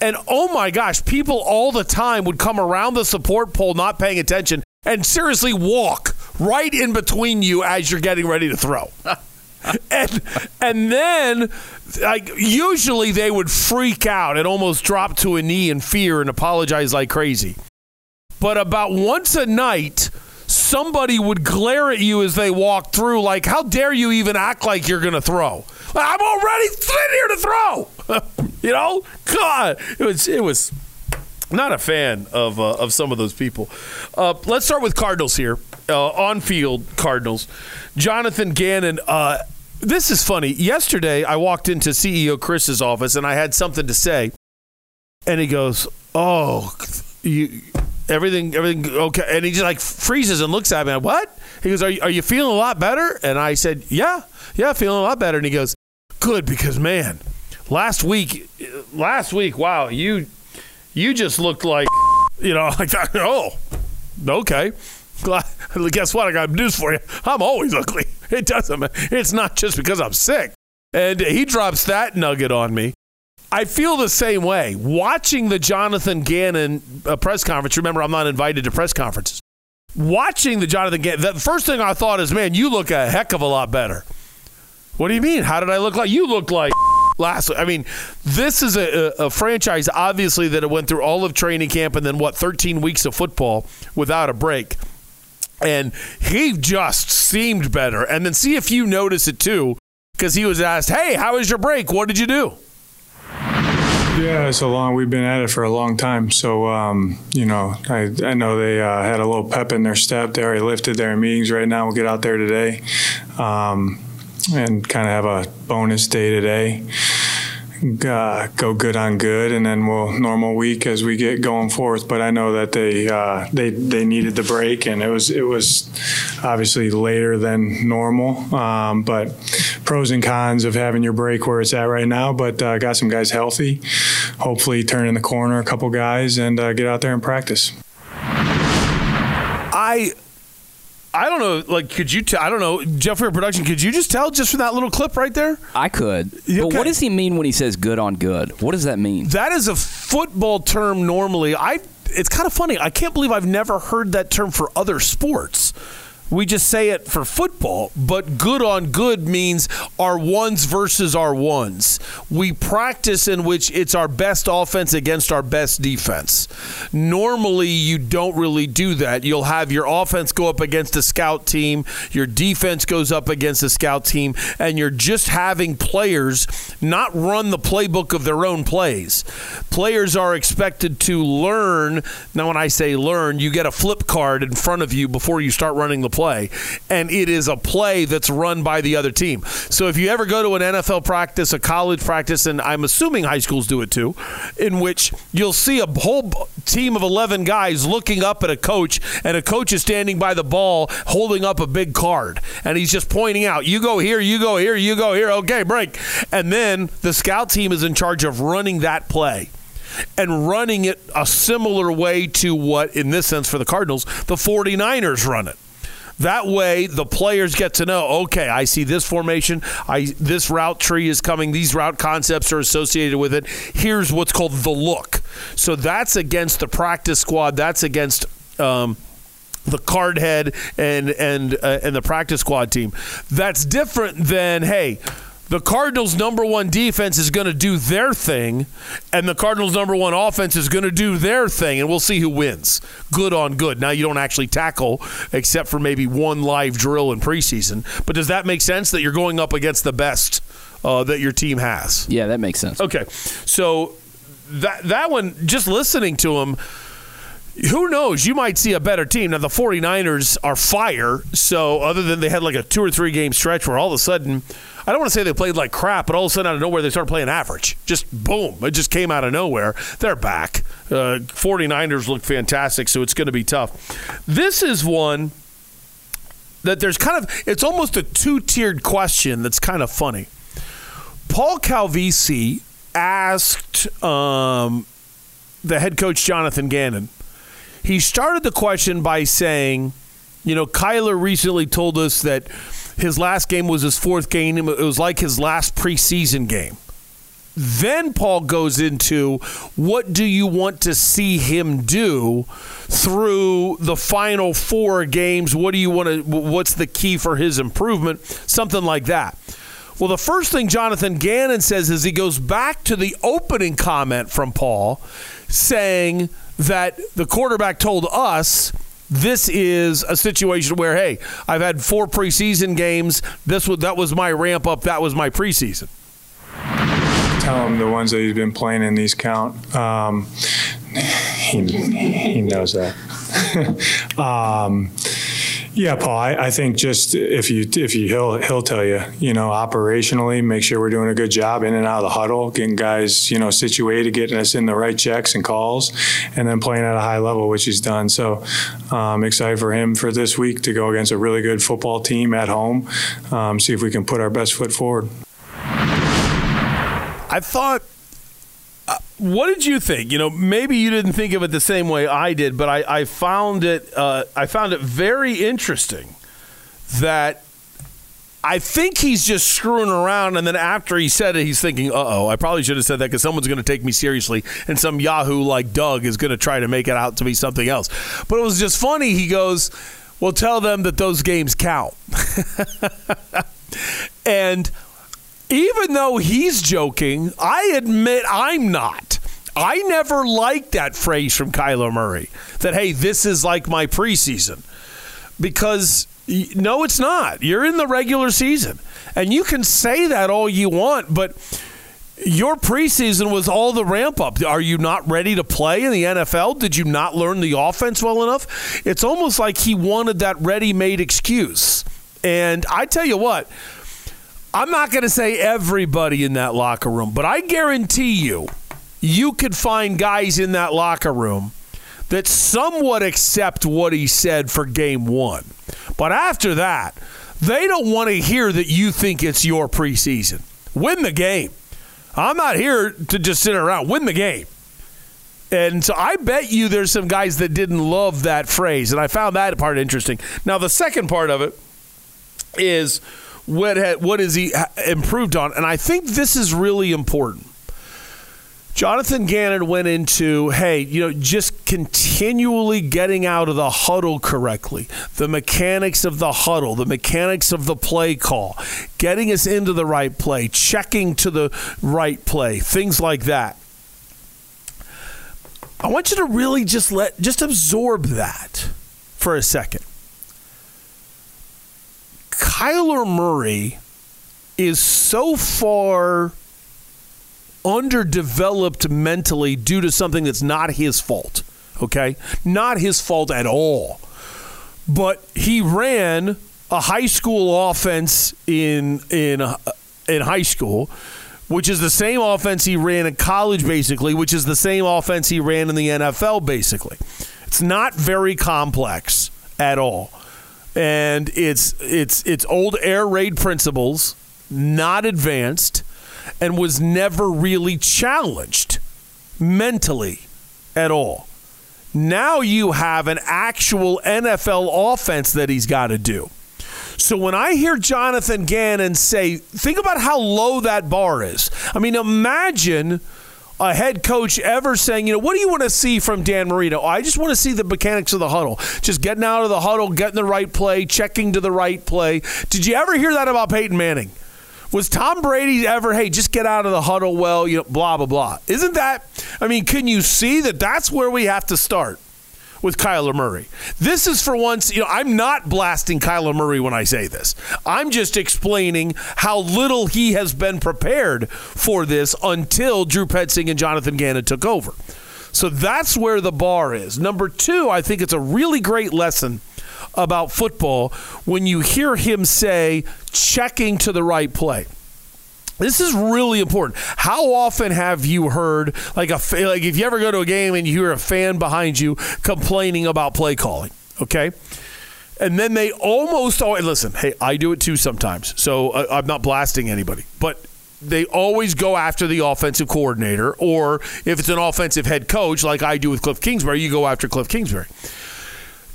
And oh my gosh, people all the time would come around the support pole not paying attention and seriously walk right in between you as you're getting ready to throw. and and then like usually they would freak out and almost drop to a knee in fear and apologize like crazy. But about once a night, somebody would glare at you as they walk through, like, "How dare you even act like you're going to throw? I'm already sitting here to throw." you know, God, it was it was not a fan of uh, of some of those people. Uh, let's start with Cardinals here, uh, on field Cardinals. Jonathan Gannon. Uh, This is funny. Yesterday, I walked into CEO Chris's office and I had something to say, and he goes, "Oh, you." Everything, everything okay, and he just like freezes and looks at me. What? He goes, "Are you, are you feeling a lot better?" And I said, "Yeah, yeah, feeling a lot better." And he goes, "Good, because man, last week, last week, wow, you, you just looked like, you know, like. Oh, okay. Guess what? I got news for you. I'm always ugly. It doesn't. It's not just because I'm sick. And he drops that nugget on me. I feel the same way. Watching the Jonathan Gannon uh, press conference. Remember, I'm not invited to press conferences. Watching the Jonathan Gannon. The first thing I thought is, man, you look a heck of a lot better. What do you mean? How did I look like? You look like last. I mean, this is a, a, franchise, obviously, that it went through all of training camp and then what, 13 weeks of football without a break. And he just seemed better. And then see if you notice it too, because he was asked, "Hey, how was your break? What did you do?" Yeah, it's a long. We've been at it for a long time, so um, you know, I I know they uh, had a little pep in their step. They already lifted their meetings. Right now, we'll get out there today, um, and kind of have a bonus day today uh, go good on good, and then we'll normal week as we get going forth. But I know that they uh, they they needed the break, and it was it was obviously later than normal. Um, but pros and cons of having your break where it's at right now. But uh, got some guys healthy. Hopefully, turning the corner, a couple guys, and uh, get out there and practice. I I don't know. Like, could you? T- I don't know. Jeffrey production. Could you just tell just from that little clip right there? I could. Okay. But what does he mean when he says "good on good"? What does that mean? That is a football term. Normally, I. It's kind of funny. I can't believe I've never heard that term for other sports. We just say it for football, but good on good means our ones versus our ones. We practice in which it's our best offense against our best defense. Normally, you don't really do that. You'll have your offense go up against a scout team, your defense goes up against a scout team, and you're just having players not run the playbook of their own plays. Players are expected to learn. Now, when I say learn, you get a flip card in front of you before you start running the play, and it is a play that's run by the other team. So if you ever go to an NFL practice, a college practice, and I'm assuming high schools do it too, in which you'll see a whole team of 11 guys looking up at a coach, and a coach is standing by the ball holding up a big card, and he's just pointing out, you go here, you go here, you go here, okay, break. And then the scout team is in charge of running that play and running it a similar way to what, in this sense, for the Cardinals, the 49ers run it. That way, the players get to know. Okay, I see this formation. I this route tree is coming. These route concepts are associated with it. Here's what's called the look. So that's against the practice squad. That's against. Um, the card head and and uh, and the practice squad team. That's different than hey, the Cardinals' number one defense is going to do their thing, and the Cardinals' number one offense is going to do their thing, and we'll see who wins. Good on good. Now, you don't actually tackle except for maybe one live drill in preseason, but does that make sense that you're going up against the best uh, that your team has? Yeah, that makes sense. Okay. So that, that one, just listening to him, who knows? You might see a better team. Now, the 49ers are fire. So, other than they had like a two or three game stretch where all of a sudden, I don't want to say they played like crap, but all of a sudden out of nowhere they started playing average. Just boom. It just came out of nowhere. They're back. Uh, 49ers look fantastic, so it's going to be tough. This is one that there's kind of, it's almost a two tiered question that's kind of funny. Paul Calvisi asked um, the head coach, Jonathan Gannon, he started the question by saying, you know, Kyler recently told us that his last game was his fourth game. It was like his last preseason game. Then Paul goes into what do you want to see him do through the final four games? What do you want to, what's the key for his improvement? Something like that. Well, the first thing Jonathan Gannon says is he goes back to the opening comment from Paul saying that the quarterback told us this is a situation where, hey, I've had four preseason games. This was that was my ramp up. That was my preseason. Tell him the ones that he's been playing in these count. Um, he, he knows that. um, Yeah, Paul. I, I think just if you if you he'll he'll tell you, you know, operationally, make sure we're doing a good job in and out of the huddle, getting guys, you know, situated, getting us in the right checks and calls, and then playing at a high level, which he's done. So, um, excited for him for this week to go against a really good football team at home. Um, see if we can put our best foot forward. I thought. What did you think? You know, maybe you didn't think of it the same way I did, but I, I found it. Uh, I found it very interesting that I think he's just screwing around, and then after he said it, he's thinking, "Uh oh, I probably should have said that because someone's going to take me seriously, and some Yahoo like Doug is going to try to make it out to be something else." But it was just funny. He goes, "Well, tell them that those games count," and even though he's joking, I admit I'm not. I never liked that phrase from Kyler Murray that, hey, this is like my preseason. Because no, it's not. You're in the regular season. And you can say that all you want, but your preseason was all the ramp up. Are you not ready to play in the NFL? Did you not learn the offense well enough? It's almost like he wanted that ready made excuse. And I tell you what, I'm not going to say everybody in that locker room, but I guarantee you, you could find guys in that locker room that somewhat accept what he said for game one. But after that, they don't want to hear that you think it's your preseason. Win the game. I'm not here to just sit around. Win the game. And so I bet you there's some guys that didn't love that phrase. And I found that part interesting. Now, the second part of it is what ha- what is he improved on? And I think this is really important. Jonathan Gannon went into, hey, you know, just continually getting out of the huddle correctly, the mechanics of the huddle, the mechanics of the play call, getting us into the right play, checking to the right play, things like that. I want you to really just let, just absorb that for a second. Kyler Murray is so far underdeveloped mentally due to something that's not his fault. Okay? Not his fault at all. But he ran a high school offense in in in high school, which is the same offense he ran in college basically, which is the same offense he ran in the NFL basically. It's not very complex at all and it's it's it's old air raid principles, not advanced, and was never really challenged mentally at all. Now you have an actual NFL offense that he's got to do. So when I hear Jonathan Gannon say, think about how low that bar is. I mean, imagine a head coach ever saying, you know, what do you want to see from Dan Marino? I just want to see the mechanics of the huddle. Just getting out of the huddle, getting the right play, checking to the right play. Did you ever hear that about Peyton Manning? Was Tom Brady ever, hey, just get out of the huddle well, you know, blah, blah, blah? Isn't that, I mean, can you see that that's where we have to start? With Kyler Murray. This is for once, you know, I'm not blasting Kyler Murray when I say this. I'm just explaining how little he has been prepared for this until Drew Petzing and Jonathan Gannon took over. So that's where the bar is. Number two, I think it's a really great lesson about football when you hear him say checking to the right play. This is really important. How often have you heard like a like if you ever go to a game and you hear a fan behind you complaining about play calling, okay? And then they almost always listen. Hey, I do it too sometimes, so uh, I'm not blasting anybody, but they always go after the offensive coordinator, or if it's an offensive head coach, like I do with Cliff Kingsbury, you go after Cliff Kingsbury.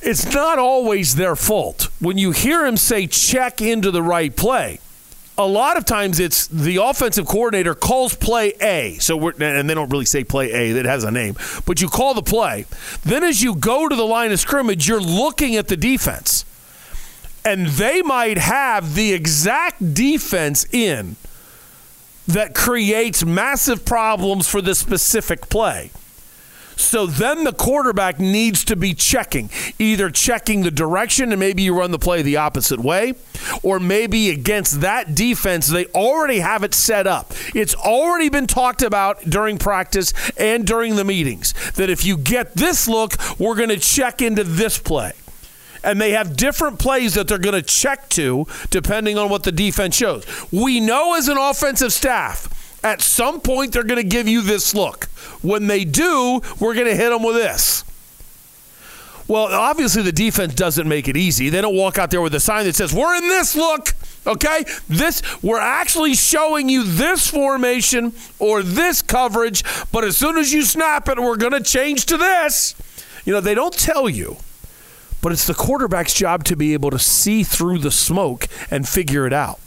It's not always their fault. When you hear him say check into the right play, a lot of times it's the offensive coordinator calls play A. So we're, and they don't really say play A, that has a name, but you call the play. Then as you go to the line of scrimmage, you're looking at the defense. And they might have the exact defense in that creates massive problems for this specific play. So then the quarterback needs to be checking, either checking the direction and maybe you run the play the opposite way, or maybe against that defense, they already have it set up. It's already been talked about during practice and during the meetings that if you get this look, we're going to check into this play. and they have different plays that they're going to check to depending on what the defense shows. We know as an offensive staff, at some point they're going to give you this look. When they do, we're going to hit them with this. Well, obviously the defense doesn't make it easy. They don't walk out there with a sign that says, "We're in this look." Okay? This we're actually showing you this formation or this coverage, but as soon as you snap it, we're going to change to this. You know, they don't tell you but it's the quarterback's job to be able to see through the smoke and figure it out.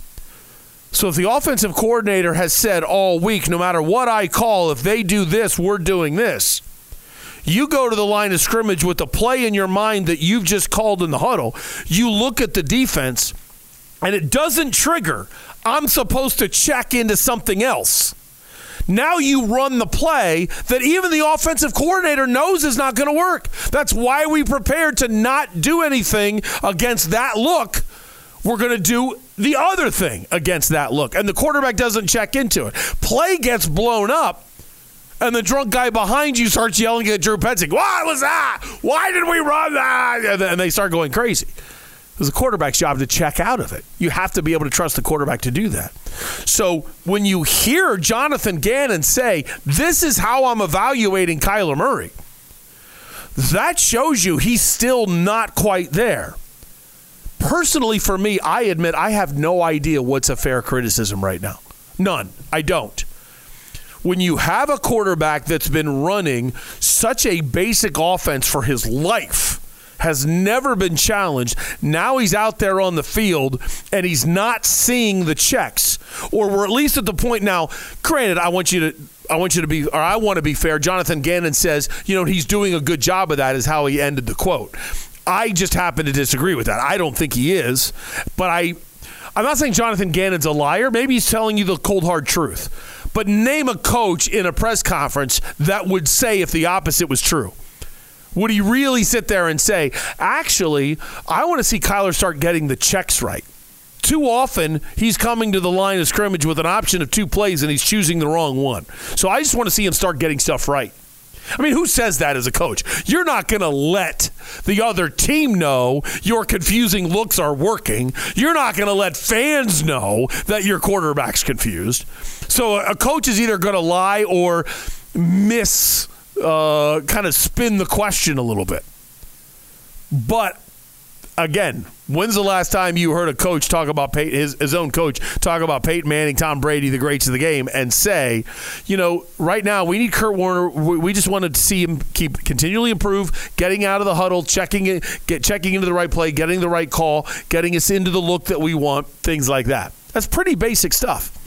So if the offensive coordinator has said all week, no matter what I call, if they do this, we're doing this. You go to the line of scrimmage with the play in your mind that you've just called in the huddle. You look at the defense, and it doesn't trigger. I'm supposed to check into something else. Now you run the play that even the offensive coordinator knows is not going to work. That's why we prepared to not do anything against that look. We're going to do the other thing against that look. And the quarterback doesn't check into it. Play gets blown up and the drunk guy behind you starts yelling at Drew Petzing, What was that? Why did we run that? And they start going crazy. It's a quarterback's job to check out of it. You have to be able to trust the quarterback to do that. So when you hear Jonathan Gannon say, This is how I'm evaluating Kyler Murray, that shows you he's still not quite there. Personally, for me, I admit I have no idea what's a fair criticism right now. None. I don't. When you have a quarterback that's been running such a basic offense for his life, has never been challenged. Now he's out there on the field and he's not seeing the checks. Or we're at least at the point now, granted, I want you to I want you to be or I want to be fair. Jonathan Gannon says, you know, he's doing a good job of that is how he ended the quote. I just happen to disagree with that. I don't think he is, but I I'm not saying Jonathan Gannon's a liar. Maybe he's telling you the cold hard truth. But name a coach in a press conference that would say if the opposite was true. Would he really sit there and say, actually, I want to see Kyler start getting the checks right? Too often, he's coming to the line of scrimmage with an option of two plays and he's choosing the wrong one. So I just want to see him start getting stuff right. I mean, who says that as a coach? You're not going to let the other team know your confusing looks are working. You're not going to let fans know that your quarterback's confused. So a coach is either going to lie or miss uh, kind of spin the question a little bit. But again, when's the last time you heard a coach talk about Peyton, his, his own coach talk about Peyton Manning, Tom Brady, the greats of the game, and say, you know, right now we need Kurt Warner. We, we just wanted to see him keep continually improve, getting out of the huddle, checking it, get checking into the right play, getting the right call, getting us into the look that we want, things like that. That's pretty basic stuff.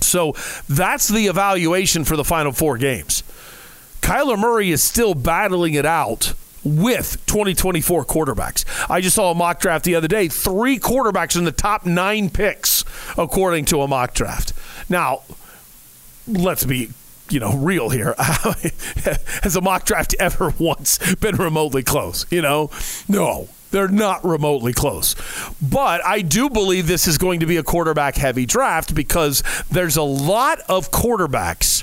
So that's the evaluation for the final four games. Kyler Murray is still battling it out with 2024 quarterbacks. I just saw a mock draft the other day, three quarterbacks in the top nine picks, according to a mock draft. Now, let's be you know real here has a mock draft ever once been remotely close you know no they're not remotely close. But I do believe this is going to be a quarterback heavy draft because there's a lot of quarterbacks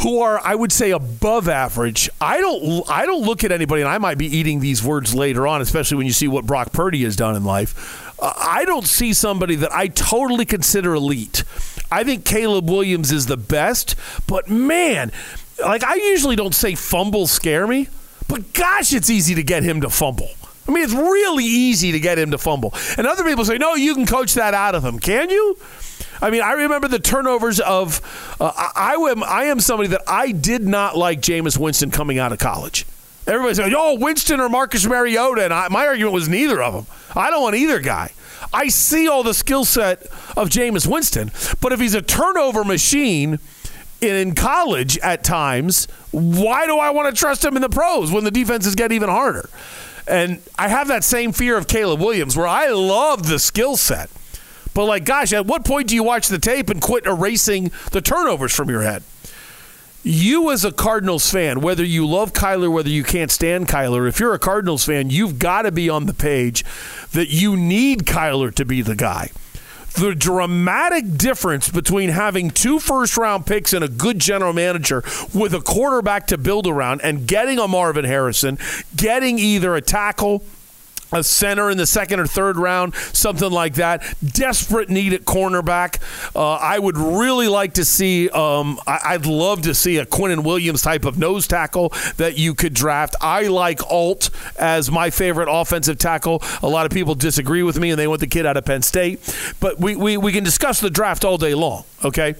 who are I would say above average. I don't I don't look at anybody, and I might be eating these words later on, especially when you see what Brock Purdy has done in life. Uh, I don't see somebody that I totally consider elite. I think Caleb Williams is the best, but man, like I usually don't say fumbles scare me, but gosh, it's easy to get him to fumble. I mean, it's really easy to get him to fumble. And other people say, no, you can coach that out of him. Can you? I mean, I remember the turnovers of. Uh, I, I am I am somebody that I did not like Jameis Winston coming out of college. Everybody's like, "Oh, Winston or Marcus Mariota," and I, my argument was neither of them. I don't want either guy. I see all the skill set of Jameis Winston, but if he's a turnover machine in college at times, why do I want to trust him in the pros when the defenses get even harder? And I have that same fear of Caleb Williams, where I love the skill set. But like, gosh, at what point do you watch the tape and quit erasing the turnovers from your head? You as a Cardinals fan, whether you love Kyler, whether you can't stand Kyler, if you're a Cardinals fan, you've got to be on the page that you need Kyler to be the guy. The dramatic difference between having two first round picks and a good general manager with a quarterback to build around and getting a Marvin Harrison, getting either a tackle a center in the second or third round, something like that. Desperate need at cornerback. Uh, I would really like to see. Um, I, would love to see a Quinnen Williams type of nose tackle that you could draft. I like Alt as my favorite offensive tackle. A lot of people disagree with me, and they want the kid out of Penn State. But we, we, we can discuss the draft all day long. Okay.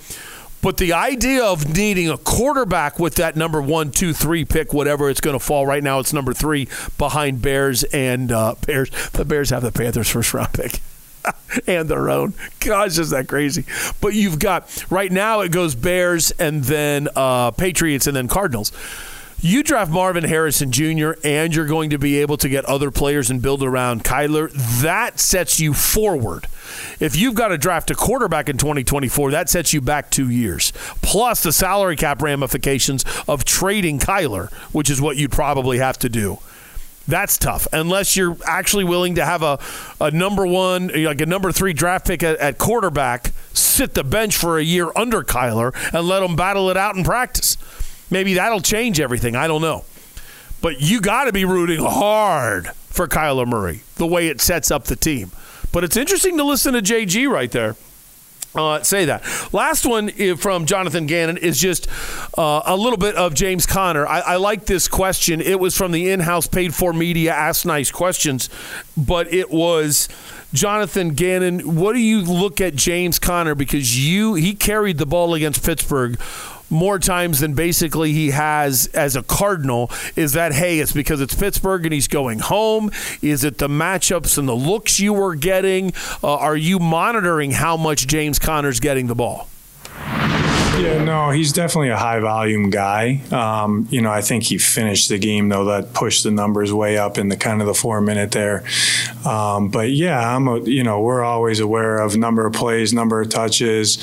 But the idea of needing a quarterback with that number one, two, three pick, whatever it's going to fall. Right now, it's number three behind Bears and uh, Bears. The Bears have the Panthers' first round pick. and their own. Gosh, is that crazy? But you've got right now it goes Bears and then uh, Patriots and then Cardinals. You draft Marvin Harrison Jr. and you're going to be able to get other players and build around Kyler. That sets you forward. If you've got to draft a quarterback in 2024, that sets you back two years. Plus the salary cap ramifications of trading Kyler, which is what you'd probably have to do. That's tough unless you're actually willing to have a, a number one, like a number three draft pick at, at quarterback, sit the bench for a year under Kyler and let him battle it out in practice. Maybe that'll change everything. I don't know. But you got to be rooting hard for Kyler Murray, the way it sets up the team. But it's interesting to listen to JG right there. Uh, say that. Last one from Jonathan Gannon is just uh, a little bit of James Conner. I, I like this question. It was from the in house paid for media asked Nice Questions, but it was Jonathan Gannon. What do you look at James Conner? Because you he carried the ball against Pittsburgh more times than basically he has as a Cardinal. Is that, hey, it's because it's Pittsburgh and he's going home? Is it the matchups and the looks you were getting? Uh, are you monitoring how much James Conner's getting the ball? Yeah, no, he's definitely a high volume guy. Um, you know, I think he finished the game though that pushed the numbers way up in the kind of the four minute there. Um, but yeah, I'm a, you know we're always aware of number of plays, number of touches,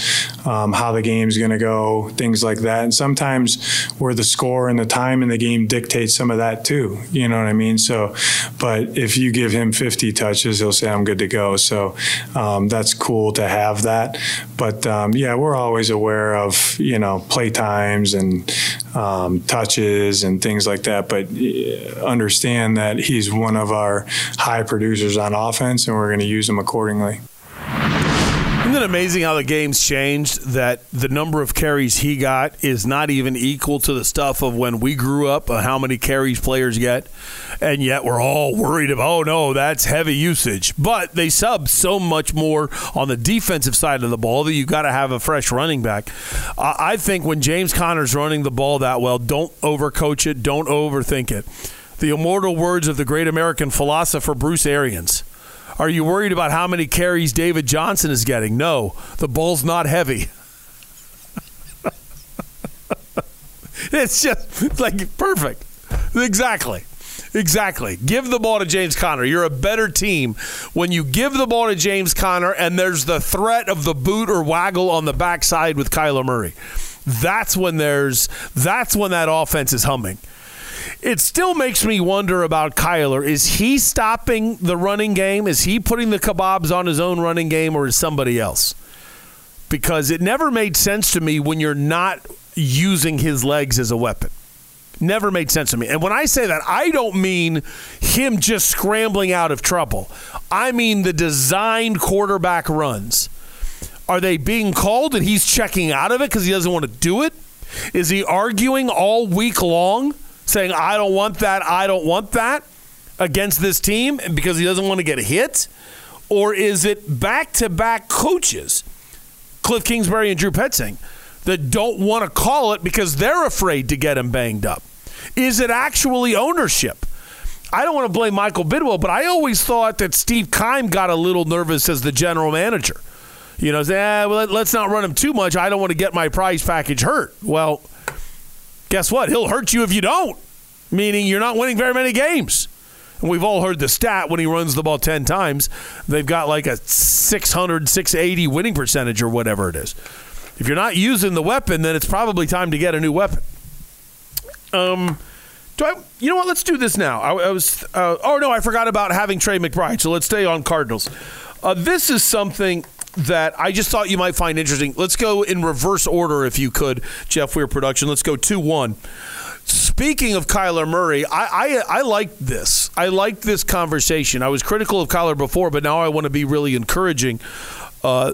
um, how the game's going to go, things like that. And sometimes where the score and the time in the game dictates some of that too. You know what I mean? So, but if you give him 50 touches, he'll say I'm good to go. So um, that's cool to have that. But um, yeah, we're always aware of you know play times and um, touches and things like that. But uh, understand that he's one of our high producers on offense, and we're going to use him accordingly. Isn't it amazing how the game's changed? That the number of carries he got is not even equal to the stuff of when we grew up, uh, how many carries players get. And yet we're all worried about, oh no, that's heavy usage. But they sub so much more on the defensive side of the ball that you've got to have a fresh running back. I think when James Conner's running the ball that well, don't overcoach it, don't overthink it. The immortal words of the great American philosopher Bruce Arians are you worried about how many carries David Johnson is getting? No, the ball's not heavy. it's just like perfect. Exactly. Exactly. Give the ball to James Conner. You're a better team when you give the ball to James Conner and there's the threat of the boot or waggle on the backside with Kyler Murray. That's when there's that's when that offense is humming it still makes me wonder about Kyler. Is he stopping the running game? Is he putting the kebabs on his own running game, or is somebody else? Because it never made sense to me when you're not using his legs as a weapon. Never made sense to me. And when I say that, I don't mean him just scrambling out of trouble. I mean the designed quarterback runs. Are they being called and he's checking out of it because he doesn't want to do it? Is he arguing all week long? Saying, I don't want that, I don't want that against this team because he doesn't want to get hit? Or is it back to back coaches, Cliff Kingsbury and Drew Petzing, that don't want to call it because they're afraid to get him banged up? Is it actually ownership? I don't want to blame Michael Bidwill, but I always thought that Steve Keim got a little nervous as the general manager. You know, say, ah, well, let's not run him too much. I don't want to get my prize package hurt. Well, guess what? He'll hurt you if you don't, meaning you're not winning very many games. And we've all heard the stat when he runs the ball 10 times, they've got like a 600, 680 winning percentage or whatever it is. If you're not using the weapon, then it's probably time to get a new weapon. Um, do I, you know what? Let's do this now. I, I was, uh, oh no, I forgot about having Trey McBride. So let's stay on Cardinals. Uh, this is something that I just thought you might find interesting. Let's go in reverse order, if you could, Jeff Weir production. Let's go 2 1. Speaking of Kyler Murray, I, I I like this. I like this conversation. I was critical of Kyler before, but now I want to be really encouraging. Uh,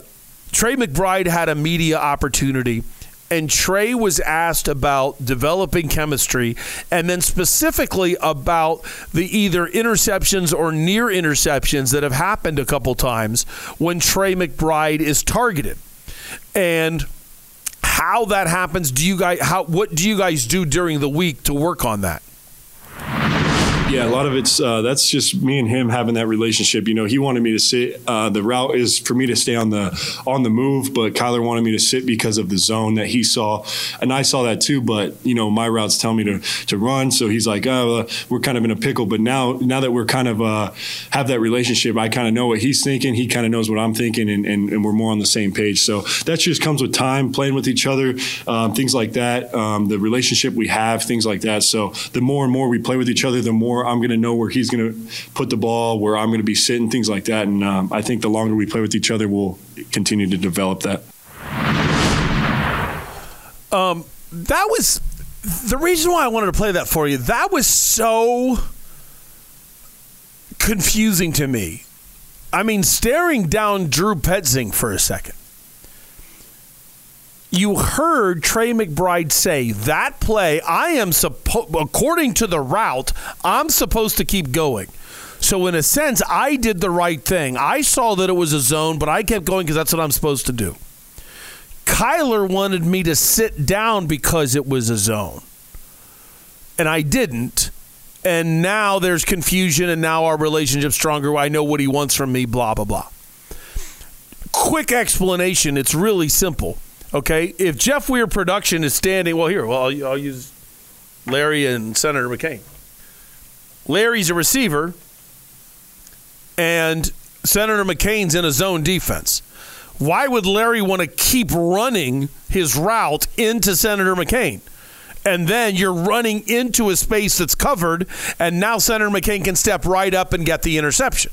Trey McBride had a media opportunity, and Trey was asked about developing chemistry, and then specifically about the either interceptions or near interceptions that have happened a couple times when Trey McBride is targeted, and how that happens. Do you guys how what do you guys do during the week to work on that? Yeah, a lot of it's uh, that's just me and him having that relationship. You know, he wanted me to sit. Uh, the route is for me to stay on the on the move, but Kyler wanted me to sit because of the zone that he saw, and I saw that too. But you know, my routes tell me to to run, so he's like, oh, uh, we're kind of in a pickle. But now now that we're kind of uh, have that relationship, I kind of know what he's thinking. He kind of knows what I'm thinking, and, and, and, we're more on the same page. So that just comes with time, playing with each other, um, things like that. Um, the relationship we have, things like that. So the more and more we play with each other, the more I'm going to know where he's going to put the ball, where I'm going to be sitting, things like that. And um, I think the longer we play with each other, we'll continue to develop that. Um, that was the reason why I wanted to play that for you. That was so confusing to me. I mean, staring down Drew Petzing for a second you heard Trey McBride say that play, I am supposed, according to the route, I'm supposed to keep going. So, in a sense, I did the right thing. I saw that it was a zone, but I kept going because that's what I'm supposed to do. Kyler wanted me to sit down because it was a zone. And I didn't. And now there's confusion, and now our relationship's stronger. I know what he wants from me, blah, blah, blah. Quick explanation it's really simple Okay, if Jeff Weir production is standing, well, here, well, I'll, I'll use Larry and Senator McCain. Larry's a receiver, and Senator McCain's in a zone defense. Why would Larry want to keep running his route into Senator McCain? And then you're running into a space that's covered, and now Senator McCain can step right up and get the interception.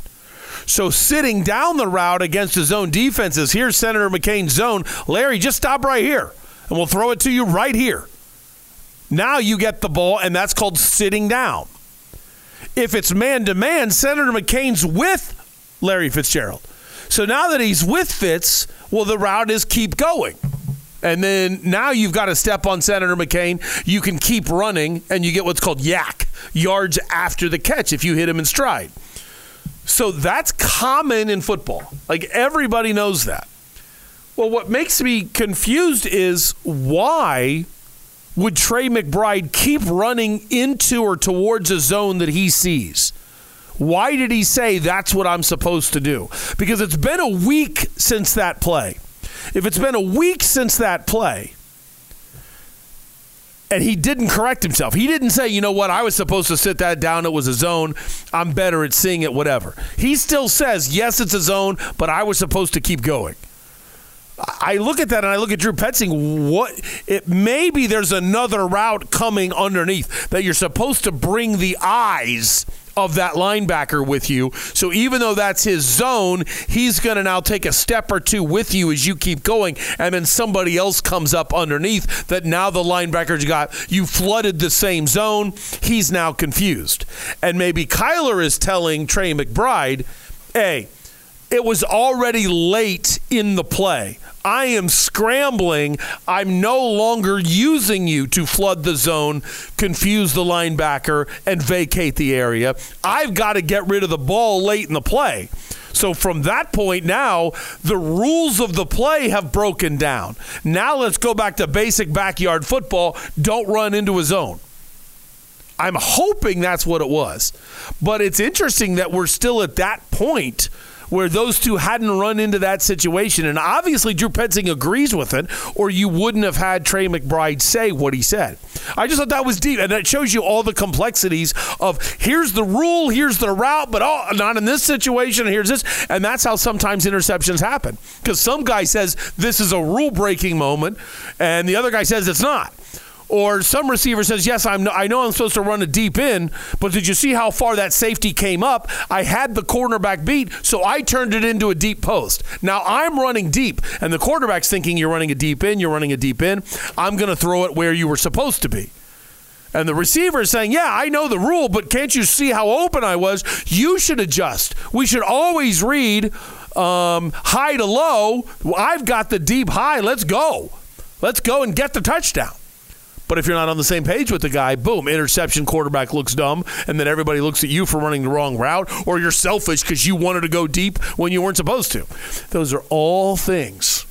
So sitting down the route against his own defenses, here's Senator McCain's zone. Larry, just stop right here, and we'll throw it to you right here. Now you get the ball, and that's called sitting down. If it's man to man, Senator McCain's with Larry Fitzgerald. So now that he's with Fitz, well, the route is keep going. And then now you've got to step on Senator McCain. You can keep running, and you get what's called YAC yards after the catch, if you hit him in stride. So that's common in football. Like everybody knows that. Well, what makes me confused is why would Trey McBride keep running into or towards a zone that he sees? Why did he say that's what I'm supposed to do? Because it's been a week since that play. If it's been a week since that play, and he didn't correct himself. He didn't say, you know what, I was supposed to sit that down. It was a zone. I'm better at seeing it, whatever. He still says, yes, it's a zone, but I was supposed to keep going. I look at that and I look at Drew Petzing. What it maybe there's another route coming underneath that you're supposed to bring the eyes of that linebacker with you. So even though that's his zone, he's going to now take a step or two with you as you keep going. And then somebody else comes up underneath that now the linebacker's got you flooded the same zone. He's now confused. And maybe Kyler is telling Trey McBride, hey, it was already late in the play. I am scrambling. I'm no longer using you to flood the zone, confuse the linebacker, and vacate the area. I've got to get rid of the ball late in the play. So from that point now, the rules of the play have broken down. Now let's go back to basic backyard football. Don't run into a zone. I'm hoping that's what it was. But it's interesting that we're still at that point where those two hadn't run into that situation. And obviously, Drew Petzing agrees with it, or you wouldn't have had Trey McBride say what he said. I just thought that was deep, and that shows you all the complexities of here's the rule, here's the route, but oh, not in this situation. Here's this, and that's how sometimes interceptions happen because some guy says this is a rule breaking moment, and the other guy says it's not. Or some receiver says, "Yes, I'm. I know I'm supposed to run a deep in, but did you see how far that safety came up? I had the cornerback beat, so I turned it into a deep post. Now I'm running deep, and the quarterback's thinking you're running a deep in. You're running a deep in. I'm going to throw it where you were supposed to be." And the receiver is saying, Yeah, I know the rule, but can't you see how open I was? You should adjust. We should always read um, high to low. I've got the deep high. Let's go. Let's go and get the touchdown. But if you're not on the same page with the guy, boom, interception, quarterback looks dumb, and then everybody looks at you for running the wrong route, or you're selfish because you wanted to go deep when you weren't supposed to. Those are all things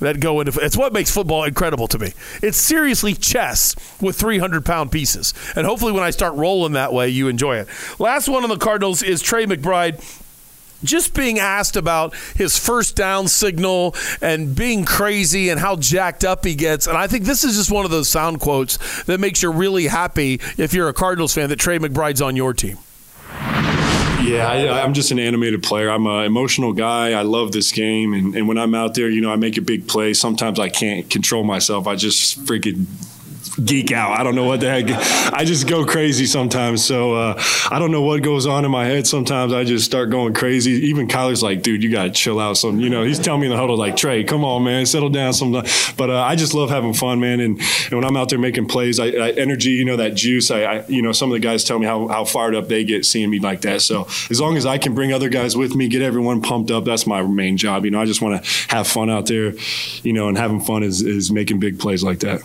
that go into it's what makes football incredible to me. It's seriously chess with 300 pound pieces. And hopefully, when I start rolling that way, you enjoy it. Last one on the Cardinals is Trey McBride just being asked about his first down signal and being crazy and how jacked up he gets. And I think this is just one of those sound quotes that makes you really happy if you're a Cardinals fan that Trey McBride's on your team. Yeah, I, am just an animated player. I'm an emotional guy. I love this game, and, and when I'm out there, you know, I make a big play. Sometimes I can't control myself. I just freaking geek out. I don't know what the heck. I just go crazy sometimes. So uh, I don't know what goes on in my head. Sometimes I just start going crazy. Even Kyler's like, dude, you got to chill out. Some, you know, he's telling me in the huddle like, Trey, come on, man, settle down. Some, but uh, I just love having fun, man. And, and, when I'm out there making plays, I, I energy, you know, that juice. I, I, you know, some of the guys tell me how, how fired up they get seeing me like that. So as long as I can bring other guys with me, get everyone pumped up, that's my main job. You know, I just want to have fun out there, you know, and having fun is, is making big plays like that.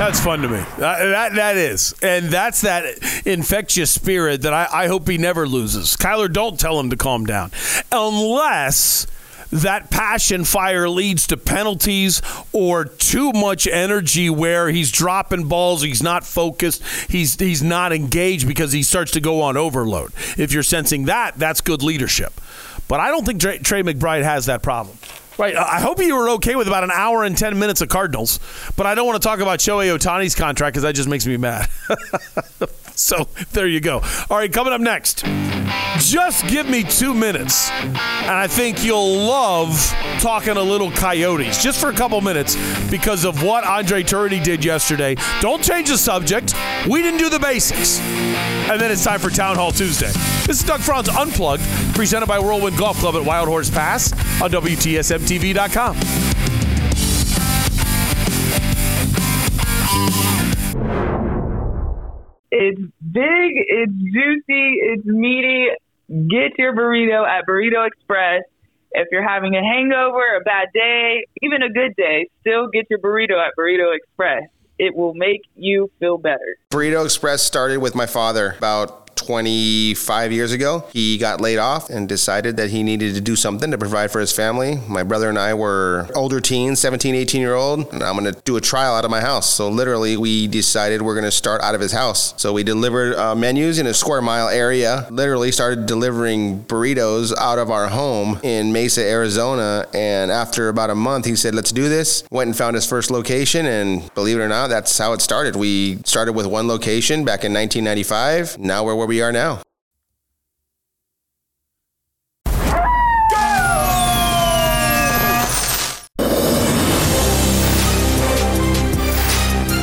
That's fun to me. Uh, that that is, and that's that infectious spirit that I, I hope he never loses. Kyler, don't tell him to calm down, unless that passion fire leads to penalties or too much energy where he's dropping balls, he's not focused, he's he's not engaged because he starts to go on overload. If you're sensing that, that's good leadership. But I don't think Trey, Trey McBride has that problem. Right. I hope you were okay with about an hour and 10 minutes of Cardinals, but I don't want to talk about Shohei Ohtani's contract because that just makes me mad. so there you go. All right, coming up next. Just give me two minutes, and I think you'll love talking a little Coyotes just for a couple minutes because of what Andre Tourigny did yesterday. Don't change the subject. We didn't do the basics. And then it's time for Town Hall Tuesday. This is Doug Franz Unplugged, presented by Whirlwind Golf Club at Wild Horse Pass on WTSMTV.com. It's big, it's juicy, it's meaty. Get your burrito at Burrito Express. If you're having a hangover, a bad day, even a good day, still get your burrito at Burrito Express. It will make you feel better. Burrito Express started with my father about 25 years ago. He got laid off and decided that he needed to do something to provide for his family. My brother and I were older teens, 17, 18 year old, and I'm going to do a trial out of my house. So literally, we decided we're going to start out of his house. So we delivered uh, menus in a square mile area, literally started delivering burritos out of our home in Mesa, Arizona. And after about a month, he said, let's do this. Went and found his first location. And believe it or not, that's how it started. We started with one location back in 1995. Now we're where we are now.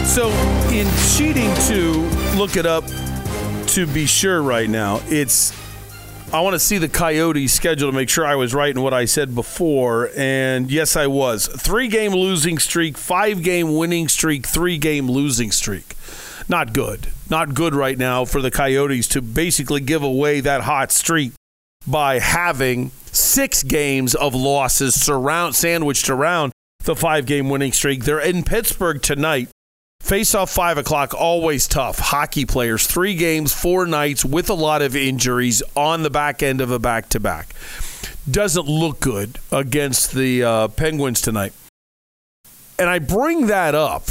So, in cheating to look it up to be sure right now, it's I want to see the Coyotes schedule to make sure I was right in what I said before. And yes, I was. Three game losing streak, five game winning streak, three game losing streak not good. Not good right now for the Coyotes to basically give away that hot streak by having six games of losses surround sandwiched around the five game winning streak. They're in Pittsburgh tonight. Face off five o'clock, always tough. Hockey players, three games, four nights with a lot of injuries on the back end of a back to back. Doesn't look good against the uh, Penguins tonight. And I bring that up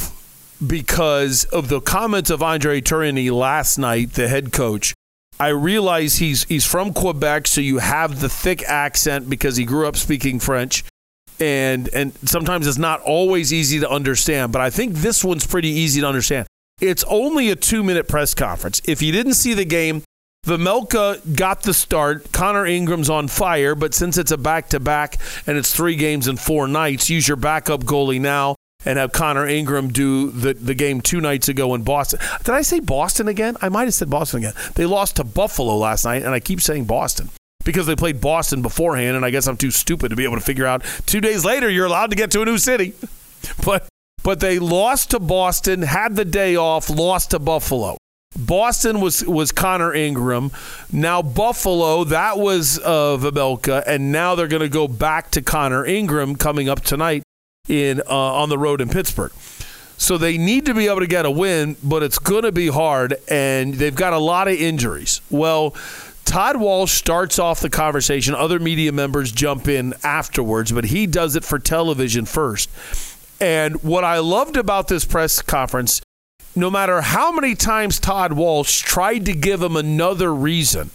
because of the comments of Andre Tourigny last night, the head coach. I realize he's he's from Quebec, so you have the thick accent because he grew up speaking French, and and sometimes it's not always easy to understand. But I think this one's pretty easy to understand. It's only a two minute press conference. If you didn't see the game, Vejmelka got the start. Connor Ingram's on fire, but since it's a back to back and it's three games in four nights, use your backup goalie now and have Connor Ingram do the, the game two nights ago in Boston. Did I say Boston again? I might have said Boston again. They lost to Buffalo last night, and I keep saying Boston because they played Boston beforehand, and I guess I'm too stupid to be able to figure out two days later you're allowed to get to a new city. But but they lost to Boston, had the day off, lost to Buffalo. Boston was was Connor Ingram. Now Buffalo, that was uh, and now they're going to go back to Connor Ingram coming up tonight in uh, on the road in Pittsburgh. So they need to be able to get a win, but it's going to be hard, and they've got a lot of injuries. Well, Todd Walsh starts off the conversation. Other media members jump in afterwards, but he does it for television first. And what I loved about this press conference, no matter how many times Todd Walsh tried to give him another reason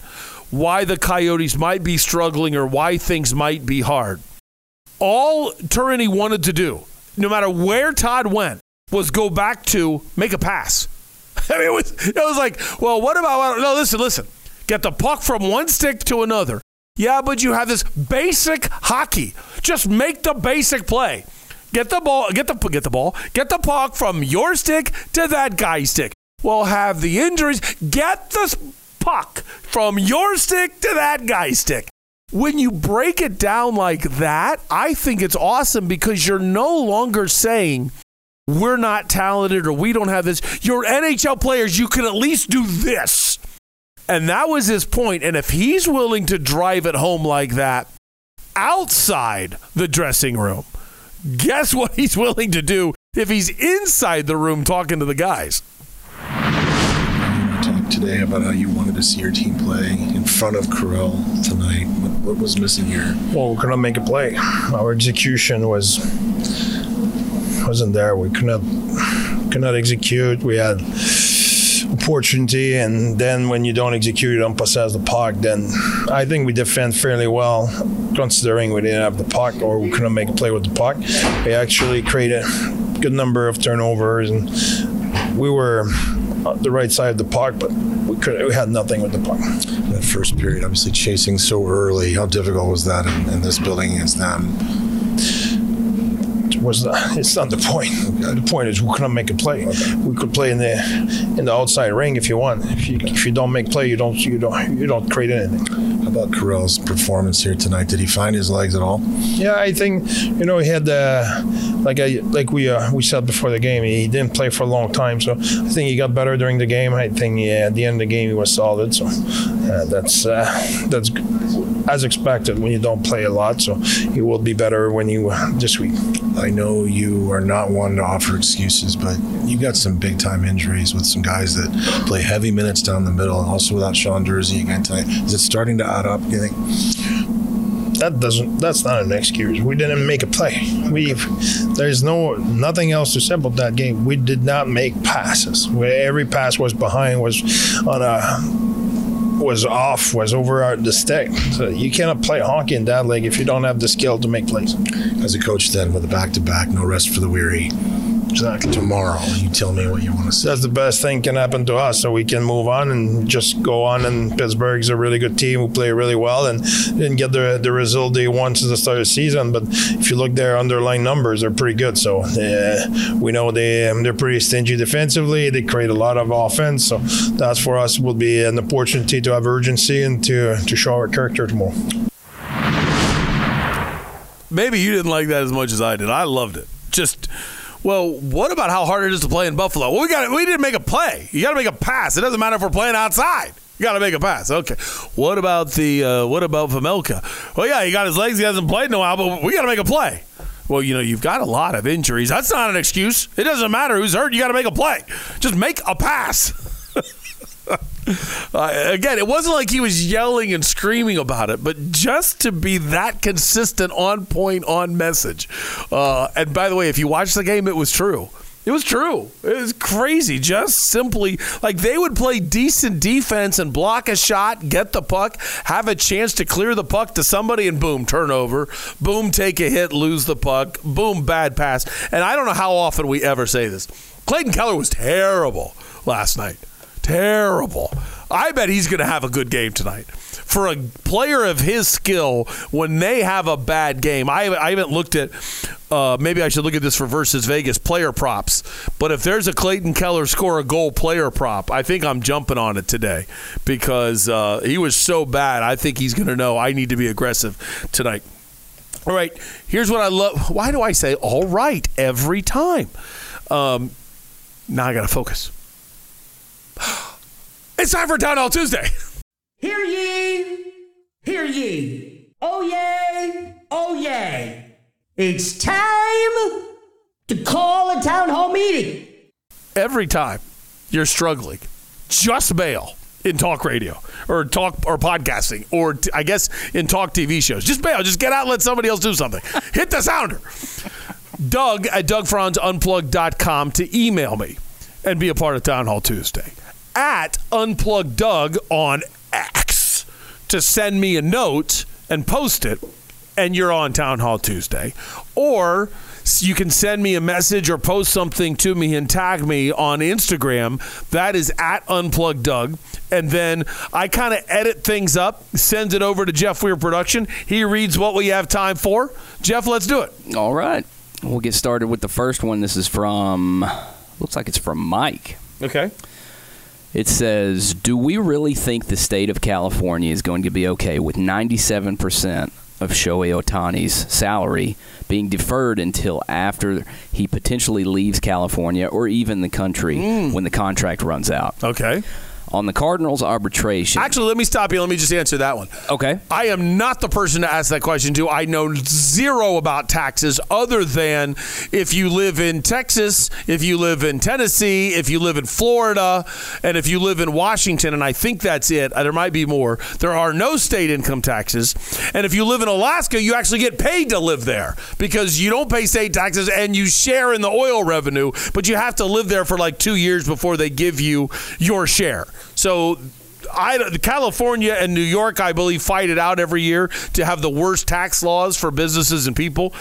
why the Coyotes might be struggling or why things might be hard, all Tourigny wanted to do, no matter where Todd went, was go back to make a pass. I mean, it was, it was like, well, what about, no, listen, listen. Get the puck from one stick to another. Yeah, but you have this basic hockey. Just make the basic play. Get the ball, get the get the ball, get the puck from your stick to that guy's stick. We'll have the injuries. Get the puck from your stick to that guy's stick. When you break it down like that, I think it's awesome because you're no longer saying we're not talented or we don't have this. You're NHL players, you can at least do this. And that was his point. And if he's willing to drive it home like that outside the dressing room, guess what he's willing to do if he's inside the room talking to the guys? Today about how you wanted to see your team play in front of Karel tonight. What, what was missing here? Well, we couldn't make a play. Our execution was wasn't there. We could not could not execute. We had opportunity, and then when you don't execute, you don't possess the puck. Then I think we defend fairly well, considering we didn't have the puck or we couldn't make a play with the puck. We actually created a good number of turnovers, and we were on the right side of the puck, but we could we had nothing with the puck. That first period, obviously chasing so early. How difficult was that in, in this building against them? was the, it's not the point. The point is we couldn't make a play. We could play in the in the outside ring if you want. If you if you don't make play, you don't you don't you don't create anything. About Karel's performance here tonight? Did he find his legs at all? Yeah, I think you know he had uh, like I like we uh, we said before the game. He didn't play for a long time, so I think he got better during the game. I think yeah, at the end of the game he was solid. So uh, that's uh, that's as expected when you don't play a lot. So it will be better when you uh, this week. I know you are not one to offer excuses, but you got some big time injuries with some guys that play heavy minutes down the middle, and also without Sean Durzi again tonight. Is it starting to add up? Do you think? that doesn't that's not an excuse. We didn't make a play. We there's no nothing else to say about that game. We did not make passes. Where every pass was behind was on a was off, was over the stick. So you cannot play hockey in that league if you don't have the skill to make plays. As a coach, then with a back to back, no rest for the weary. Exactly. Tomorrow, you tell me what you want to say. That's the best thing can happen to us, so we can move on and just go on. And Pittsburgh's a really good team who play really well and didn't get the the result they want since the start of the season. But if you look their underlying numbers, they're pretty good. So uh, we know they um, they're pretty stingy defensively. They create a lot of offense. So that's for us will be an opportunity to have urgency and to to show our character tomorrow. Maybe you didn't like that as much as I did. I loved it. Just well, what about how hard it is to play in Buffalo? Well, we got we didn't make a play. You got to make a pass. It doesn't matter if we're playing outside. You got to make a pass. Okay. What about the uh, what about Vejmelka? Well, yeah, he got his legs. He hasn't played in a while, but we got to make a play. Well, you know, you've got a lot of injuries. That's not an excuse. It doesn't matter who's hurt. You got to make a play. Just make a pass. Uh, again, it wasn't like he was yelling and screaming about it, but just to be that consistent, on point, on message. Uh, and by the way, if you watch the game, it was true. It was true. It was crazy. Just simply like they would play decent defense and block a shot, get the puck, have a chance to clear the puck to somebody, and boom, turnover. Boom, take a hit, lose the puck. Boom, bad pass. And I don't know how often we ever say this. Clayton Keller was terrible last night. Terrible. I bet he's going to have a good game tonight. For a player of his skill, when they have a bad game, I I haven't looked at. Uh, maybe I should look at this for versus Vegas player props. But if there's a Clayton Keller score a goal player prop, I think I'm jumping on it today because uh, he was so bad. I think he's going to know I need to be aggressive tonight. All right, here's what I love. Why do I say all right every time? Um, now I got to focus. It's time for Town Hall Tuesday. Hear ye, hear ye. Oh, yay, oh, yay. It's time to call a town hall meeting. Every time you're struggling, just bail in talk radio or talk or podcasting or t- I guess in talk TV shows. Just bail. Just get out and let somebody else do something. Hit the sounder. Doug at DougFranzUnplugged.com to email me and be a part of Town Hall Tuesday. At Unplugged Doug on X to send me a note and post it, and you're on Town Hall Tuesday. Or you can send me a message or post something to me and tag me on Instagram. That is at Unplugged Doug. And then I kind of edit things up, sends it over to Jeff Weir Production. He reads what we have time for. Jeff, let's do it. All right. We'll get started with the first one. This is from, looks like it's from Mike. Okay. It says, Do we really think the state of California is going to be okay with 97% of Shohei Ohtani's salary being deferred until after he potentially leaves California or even the country mm. when the contract runs out? Okay. On the Cardinals arbitration. Actually, let me stop you. Let me just answer that one. Okay. I am not the person to ask that question to. I know zero about taxes other than if you live in Texas, if you live in Tennessee, if you live in Florida, and if you live in Washington, and I think that's it. Uh, There might be more. There are no state income taxes. And if you live in Alaska, you actually get paid to live there because you don't pay state taxes and you share in the oil revenue, but you have to live there for like two years before they give you your share. So I, California and New York, I believe, fight it out every year to have the worst tax laws for businesses and people.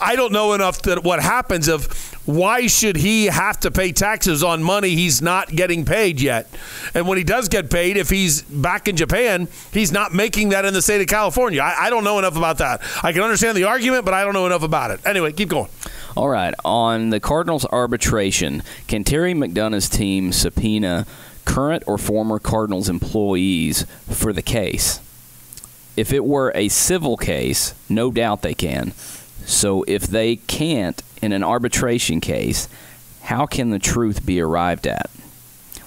I don't know enough that what happens of why should he have to pay taxes on money he's not getting paid yet? And when he does get paid, if he's back in Japan, he's not making that in the state of California. I, I don't know enough about that. I can understand the argument, but I don't know enough about it. Anyway, keep going. All right. On the Cardinals arbitration, can Terry McDonough's team subpoena current or former Cardinals employees for the case? If it were a civil case, no doubt they can. So if they can't in an arbitration case, how can the truth be arrived at?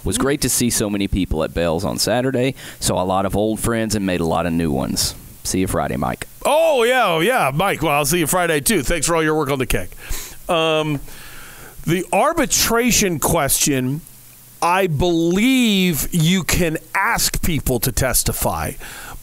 Was great to see so many people at Bell's on Saturday. Saw a lot of old friends and made a lot of new ones. See you Friday, Mike. Oh yeah, oh, yeah, Mike. Well, I'll see you Friday too. Thanks for all your work on the cake. Um, the arbitration question, I believe you can ask people to testify,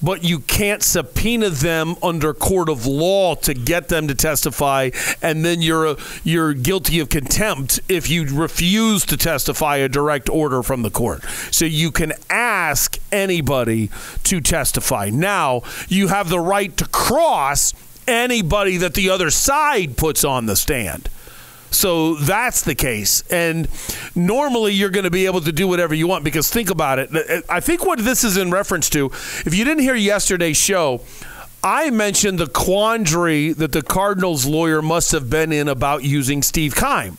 but you can't subpoena them under court of law to get them to testify, and then you're you're guilty of contempt if you refuse to testify a direct order from the court. So you can ask anybody to testify. Now you have the right to cross anybody that the other side puts on the stand. So that's the case. And normally you're going to be able to do whatever you want because think about it. I think what this is in reference to, if you didn't hear yesterday's show, I mentioned the quandary that the Cardinals lawyer must have been in about using Steve Keim.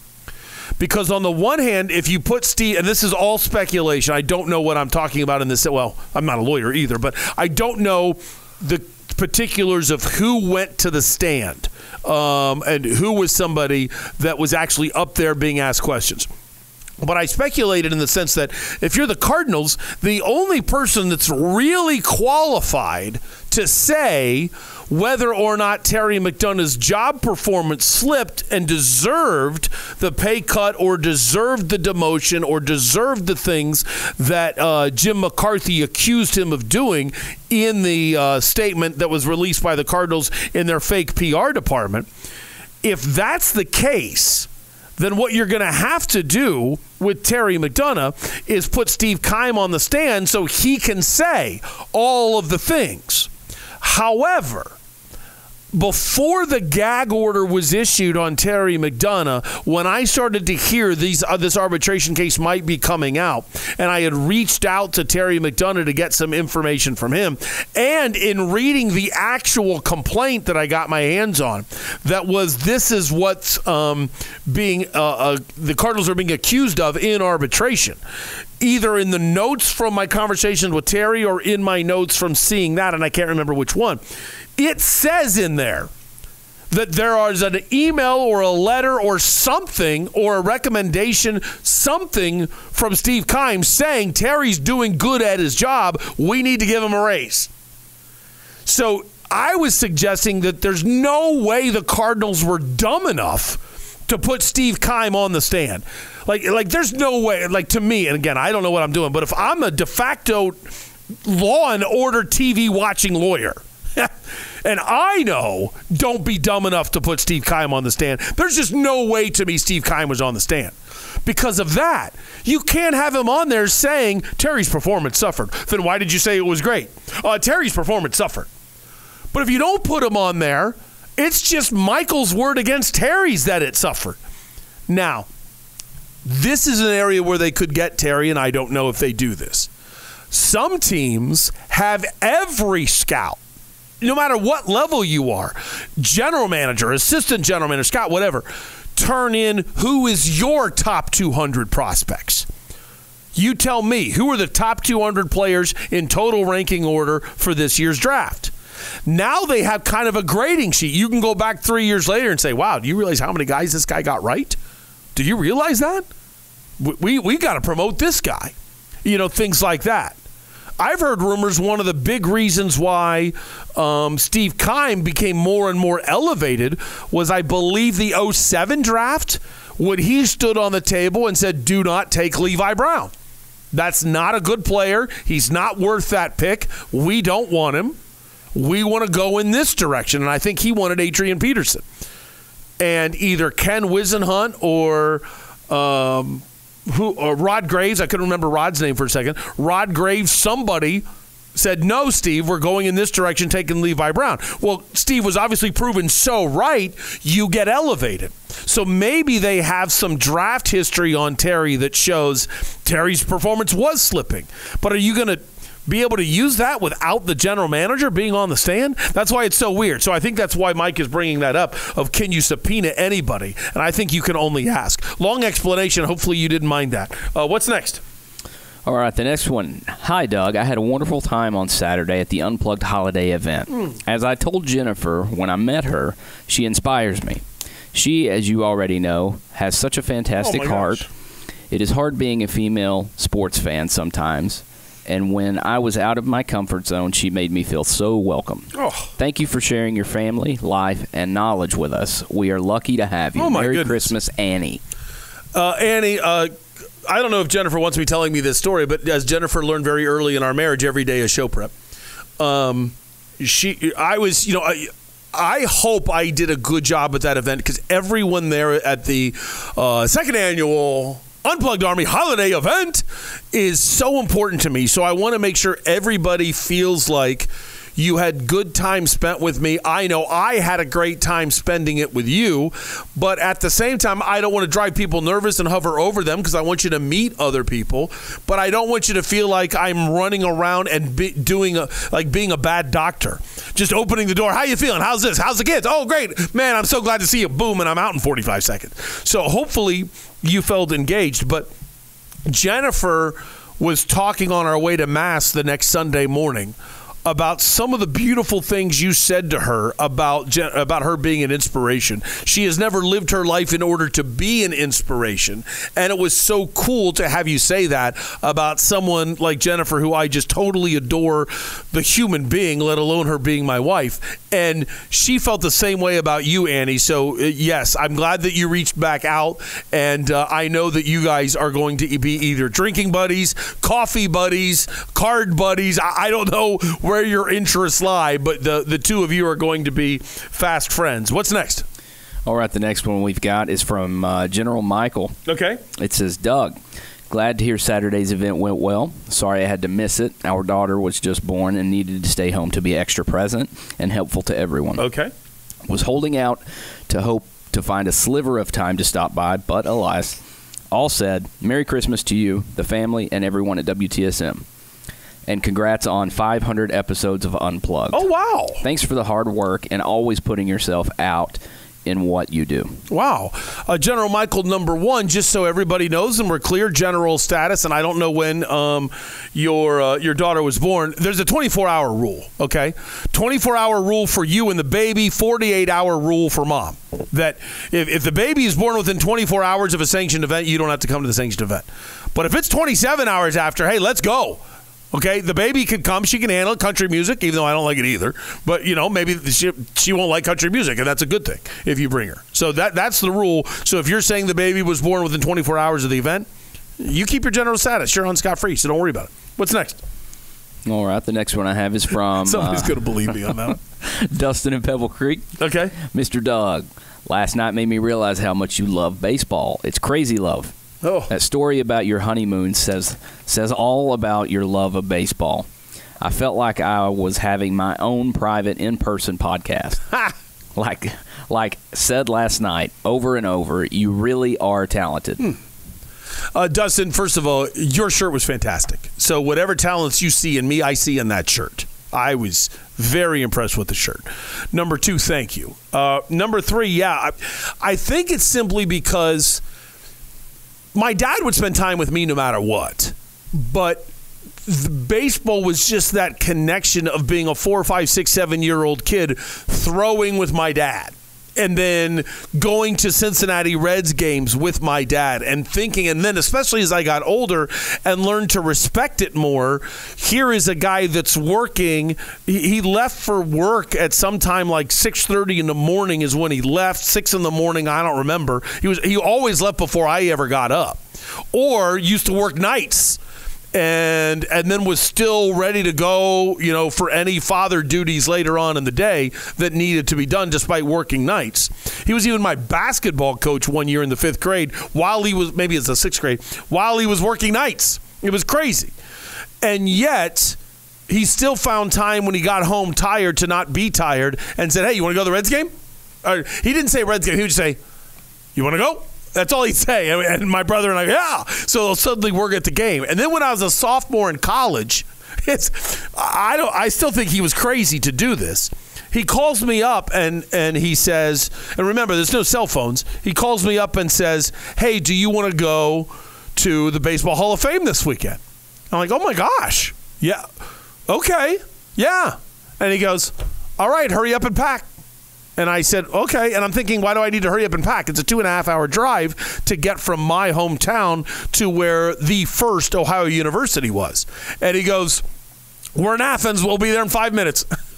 Because on the one hand, if you put Steve, and this is all speculation, I don't know what I'm talking about in this. Well, I'm not a lawyer either, but I don't know the particulars of who went to the stand um, and who was somebody that was actually up there being asked questions. But I speculated in the sense that if you're the Cardinals, the only person that's really qualified to say whether or not Terry McDonough's job performance slipped and deserved the pay cut or deserved the demotion or deserved the things that uh, Jim McCarthy accused him of doing in the uh, statement that was released by the Cardinals in their fake PR department. If that's the case, then what you're going to have to do with Terry McDonough is put Steve Keim on the stand so he can say all of the things. However, before the gag order was issued on Terry McDonough, when I started to hear these uh, this arbitration case might be coming out, and I had reached out to Terry McDonough to get some information from him, and in reading the actual complaint that I got my hands on, that was this is what's um, being uh, uh, the Cardinals are being accused of in arbitration either in the notes from my conversations with Terry or in my notes from seeing that, and I can't remember which one. It says in there that there is an email or a letter or something or a recommendation, something from Steve Keim saying Terry's doing good at his job. We need to give him a raise. So I was suggesting that there's no way the Cardinals were dumb enough to put Steve Keim on the stand. Like, like there's no way. Like to me, and again, I don't know what I'm doing, but if I'm a de facto law and order TV watching lawyer. and I know don't be dumb enough to put Steve Keim on the stand. There's just no way to me Steve Keim was on the stand. Because of that, you can't have him on there saying Terry's performance suffered. Then why did you say it was great? Uh, Terry's performance suffered. But if you don't put him on there, it's just Michael's word against Terry's that it suffered. Now, this is an area where they could get Terry, and I don't know if they do this. Some teams have every scout, no matter what level you are, general manager, assistant general manager, scout, whatever, turn in who is your top 200 prospects. You tell me who are the top 200 players in total ranking order for this year's draft. Now they have kind of a grading sheet. You can go back three years later and say, wow, do you realize how many guys this guy got right? Do you realize that? We, we, we got to promote this guy. You know, things like that. I've heard rumors one of the big reasons why um, Steve Keim became more and more elevated was, I believe, the 07 draft when he stood on the table and said, do not take Levi Brown. That's not a good player. He's not worth that pick. We don't want him. We want to go in this direction. And I think he wanted Adrian Peterson. And either Ken Whisenhunt or um, who or Rod Graves, I couldn't remember Rod's name for a second. Rod Graves, somebody said, No, Steve, we're going in this direction, taking Levi Brown. Well, Steve was obviously proven so right, you get elevated. So maybe they have some draft history on Terry that shows Terry's performance was slipping. But are you going to be able to use that without the general manager being on the stand? That's why it's so weird. So I think that's why Mike is bringing that up of can you subpoena anybody? And I think you can only ask. Long explanation. Hopefully you didn't mind that. Uh, what's next? All right, the next one. Hi, Doug. I had a wonderful time on Saturday at the Unplugged Holiday event. Mm. As I told Jennifer when I met her, she inspires me. She, as you already know, has such a fantastic Oh heart. gosh. It is hard being a female sports fan sometimes. And when I was out of my comfort zone, she made me feel so welcome. Oh. Thank you for sharing your family, life, and knowledge with us. We are lucky to have you. Oh, my Merry goodness. Christmas, Annie. Uh, Annie, uh, I don't know if Jennifer wants me telling me this story, but as Jennifer learned very early in our marriage, every day is show prep. Um, she, I was, you know, I, I hope I did a good job at that event because everyone there at the uh, second annual Unplugged Army holiday event is so important to me. So I want to make sure everybody feels like you had good time spent with me. I know I had a great time spending it with you, but at the same time, I don't want to drive people nervous and hover over them because I want you to meet other people. But I don't want you to feel like I'm running around and be, doing a, like being a bad doctor, just opening the door. How you feeling? How's this? How's the kids? Oh, great, man! I'm so glad to see you. Boom, and I'm out in 45 seconds. So hopefully you felt engaged, but Jennifer was talking on our way to Mass the next Sunday morning about some of the beautiful things you said to her about about her being an inspiration. She has never lived her life in order to be an inspiration, and it was so cool to have you say that about someone like Jennifer, who I just totally adore, the human being, let alone her being my wife. And she felt the same way about you, Annie. So uh, yes, I'm glad that you reached back out, and uh, I know that you guys are going to be either drinking buddies, coffee buddies, card buddies. I, I don't know where your interests lie, but the the two of you are going to be fast friends. What's next? All right, the next one we've got is from uh, General Michael. Okay. It says, Doug, glad to hear Saturday's event went well. Sorry I had to miss it. Our daughter was just born and needed to stay home to be extra present and helpful to everyone. Okay. Was holding out to hope to find a sliver of time to stop by, but alas, all said, Merry Christmas to you, the family, and everyone at WTSM. And congrats on 500 episodes of Unplugged. Oh, wow. Thanks for the hard work and always putting yourself out in what you do. Wow. Uh, General Michael, number one, just so everybody knows and we're clear, general status, and I don't know when um, your uh, your daughter was born. There's a 24 hour rule, okay? 24 hour rule for you and the baby, 48 hour rule for mom. That if, if the baby is born within 24 hours of a sanctioned event, you don't have to come to the sanctioned event. But if it's 27 hours after, hey, let's go. Okay, the baby can come. She can handle country music, even though I don't like it either. But you know, maybe she, she won't like country music, and that's a good thing if you bring her. So that that's the rule. So if you're saying the baby was born within 24 hours of the event, you keep your general status. You're on scot free, so don't worry about it. What's next? All right, the next one I have is from. Somebody's uh, going to believe me on that. Dustin in Pebble Creek. Okay. Mr. Doug, last night made me realize how much you love baseball. It's crazy love. Oh. That story about your honeymoon says says all about your love of baseball. I felt like I was having my own private in-person podcast. like like said last night over and over, you really are talented. Uh, Dustin, first of all, your shirt was fantastic. So whatever talents you see in me, I see in that shirt. I was very impressed with the shirt. Number two, thank you. Uh, number three, yeah, I, I think it's simply because my dad would spend time with me no matter what, but baseball was just that connection of being a four, five, six, seven year old kid throwing with my dad. And then going to Cincinnati Reds games with my dad and thinking, and then especially as I got older and learned to respect it more, here is a guy that's working. He left for work at some time like six thirty in the morning is when he left. Six in the morning, I don't remember. He was he always left before I ever got up, or used to work nights and and then was still ready to go, you know, for any father duties later on in the day that needed to be done despite working nights. He was even my basketball coach one year in the 5th grade while he was maybe it's the 6th grade while he was working nights. It was crazy. And yet he still found time when he got home tired to not be tired and said, "Hey, you want to go to the Reds game?" Or, he didn't say Reds game. He would say, "You want to go?" That's all he'd say. And my brother and I, yeah. So suddenly we're at the game. And then when I was a sophomore in college, I don't I still think he was crazy to do this. He calls me up and and he says, and remember, there's no cell phones. He calls me up and says, "Hey, do you want to go to the Baseball Hall of Fame this weekend?" I'm like, "Oh my gosh, yeah, okay, yeah." And he goes, "All right, hurry up and pack." And I said, okay. And I'm thinking, why do I need to hurry up and pack? It's a two and a half hour drive to get from my hometown to where the first Ohio University was. And he goes, we're in Athens. We'll be there in five minutes.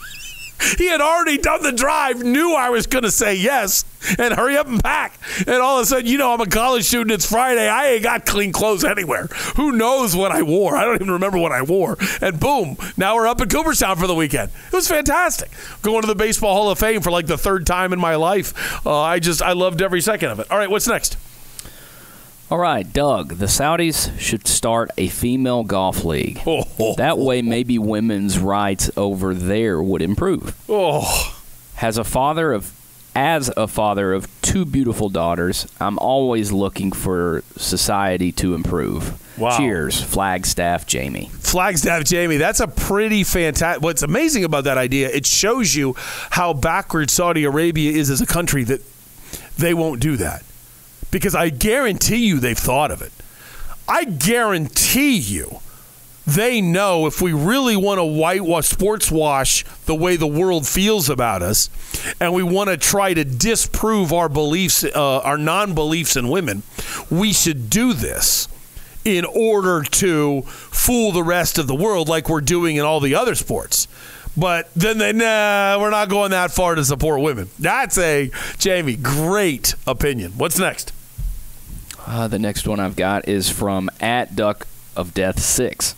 he had already done the drive, knew I was going to say yes, and hurry up and pack. And all of a sudden, you know, I'm a college student. It's Friday. I ain't got clean clothes anywhere. Who knows what I wore? I don't even remember what I wore. And boom, now we're up in Cooperstown for the weekend. It was fantastic. Going to the Baseball Hall of Fame for like the third time in my life. Uh, I just, I loved every second of it. All right, what's next? All right, Doug, the Saudis should start a female golf league. Oh. That way, maybe women's rights over there would improve. Oh. As a father of as a father of two beautiful daughters, I'm always looking for society to improve. Wow. Cheers, Flagstaff Jamie. Flagstaff Jamie, that's a pretty fantastic. What's amazing about that idea, it shows you how backward Saudi Arabia is as a country that they won't do that. Because I guarantee you they've thought of it. I guarantee you they know if we really want to whitewash, sports wash the way the world feels about us, and we want to try to disprove our beliefs, uh, our non beliefs in women, we should do this in order to fool the rest of the world like we're doing in all the other sports. But then they, nah, we're not going that far to support women. That's a, Jamie, great opinion. What's next? Uh, the next one I've got is from at Duck of Death Six.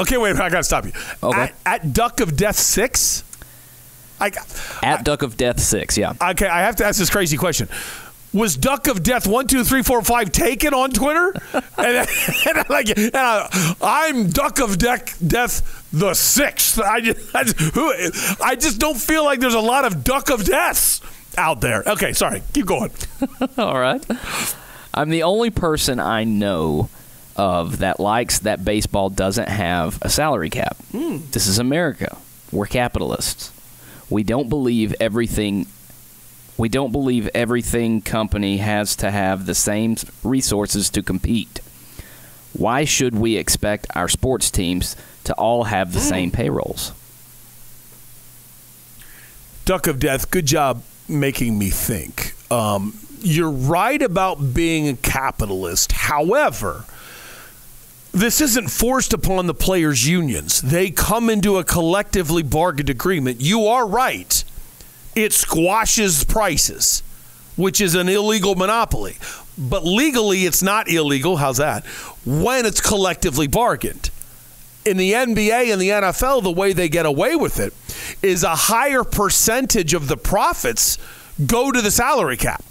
Okay, wait, I got to stop you. Okay. At, at Duck of Death 6? I, At Duck of Death Six, yeah. okay, I have to ask this crazy question. Was Duck of Death one two three four five taken on Twitter? and, and like, and I, I'm Duck of Death Death the sixth. I just, I just, who, I just don't feel like there's a lot of Duck of Deaths out there. Okay, sorry, keep going. All right. I'm the only person I know of that likes that baseball doesn't have a salary cap. Hmm. This is America. We're capitalists. We don't believe everything We don't believe everything company has to have the same resources to compete. Why should we expect our sports teams to all have the same payrolls? Duck of Death, good job making me think. Um, you're right about being a capitalist. However, this isn't forced upon the players' unions. They come into a collectively bargained agreement. You are right. It squashes prices, which is an illegal monopoly. But legally, it's not illegal. How's that? When it's collectively bargained. In the NBA and the NFL, the way they get away with it is a higher percentage of the profits go to the salary cap.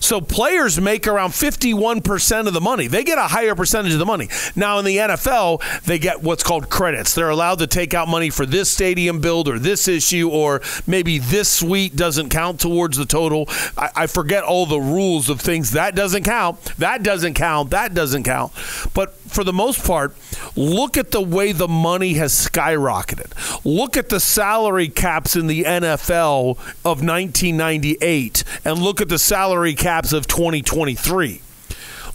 So players make around 51% of the money. They get a higher percentage of the money. Now in the NFL, they get what's called credits. They're allowed to take out money for this stadium build or this issue or maybe this suite doesn't count towards the total. I, I forget all the rules of things. That doesn't count. That doesn't count. That doesn't count. But for the most part, look at the way the money has skyrocketed. Look at the salary caps in the NFL of 1998 and look at the salary caps of 2023.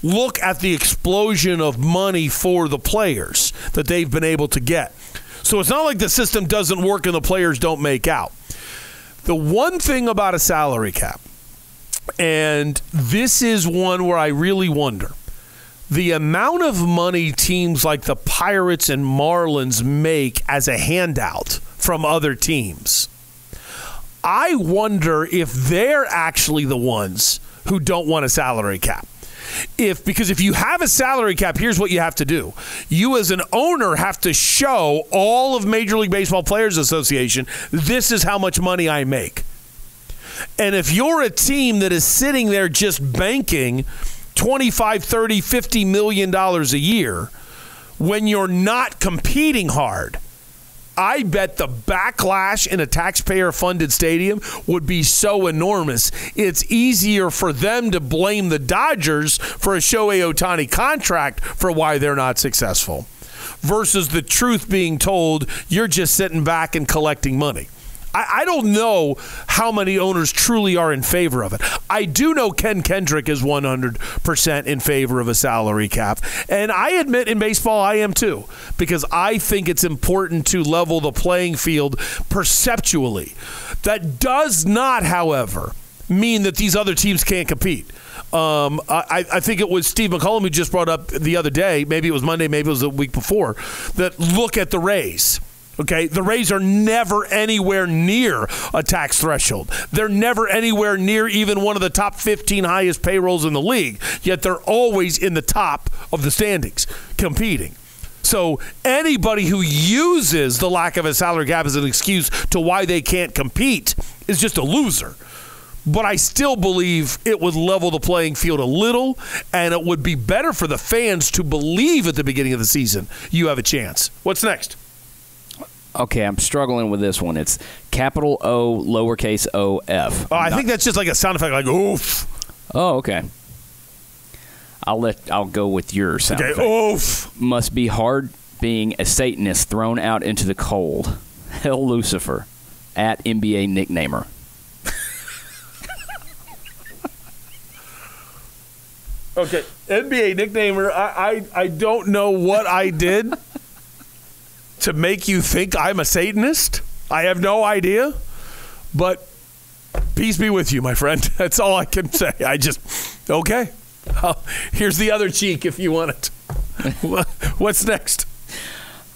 Look at the explosion of money for the players that they've been able to get. So it's not like the system doesn't work and the players don't make out. The one thing about a salary cap, and this is one where I really wonder the amount of money teams like the Pirates and Marlins make as a handout from other teams. I wonder if they're actually the ones who don't want a salary cap. If because if you have a salary cap, here's what you have to do. You as an owner have to show all of Major League Baseball Players Association, this is how much money I make. And if you're a team that is sitting there just banking 25, 30, 50 million dollars a year when you're not competing hard. I bet the backlash in a taxpayer funded stadium would be so enormous. It's easier for them to blame the Dodgers for a Shohei Ohtani contract for why they're not successful versus the truth being told you're just sitting back and collecting money. I, I don't know how many owners truly are in favor of it. I do know Ken Kendrick is 100% in favor of a salary cap. And I admit in baseball, I am too, because I think it's important to level the playing field perceptually. That does not, however, mean that these other teams can't compete. Um, I, I, think it was Steve McCullum who just brought up the other day, maybe it was Monday, maybe it was the week before, that look at the Rays Okay, the Rays are never anywhere near a tax threshold. They're never anywhere near even one of the top 15 highest payrolls in the league, yet they're always in the top of the standings competing. So anybody who uses the lack of a salary cap as an excuse to why they can't compete is just a loser. But I still believe it would level the playing field a little, and it would be better for the fans to believe at the beginning of the season you have a chance. What's next? Okay, I'm struggling with this one. It's capital O, lowercase o, f. Oh, I think that's just like a sound effect, like oof. Oh, okay. I'll let I'll go with your sound Okay, effect. oof. Must be hard being a Satanist thrown out into the cold. Hell Lucifer at NBA nicknamer. Okay, NBA nicknamer. I, I I don't know what I did to make you think I'm a Satanist. I have no idea, but peace be with you, my friend. That's all I can say. I just okay. Here's the other cheek if you want it. What's next?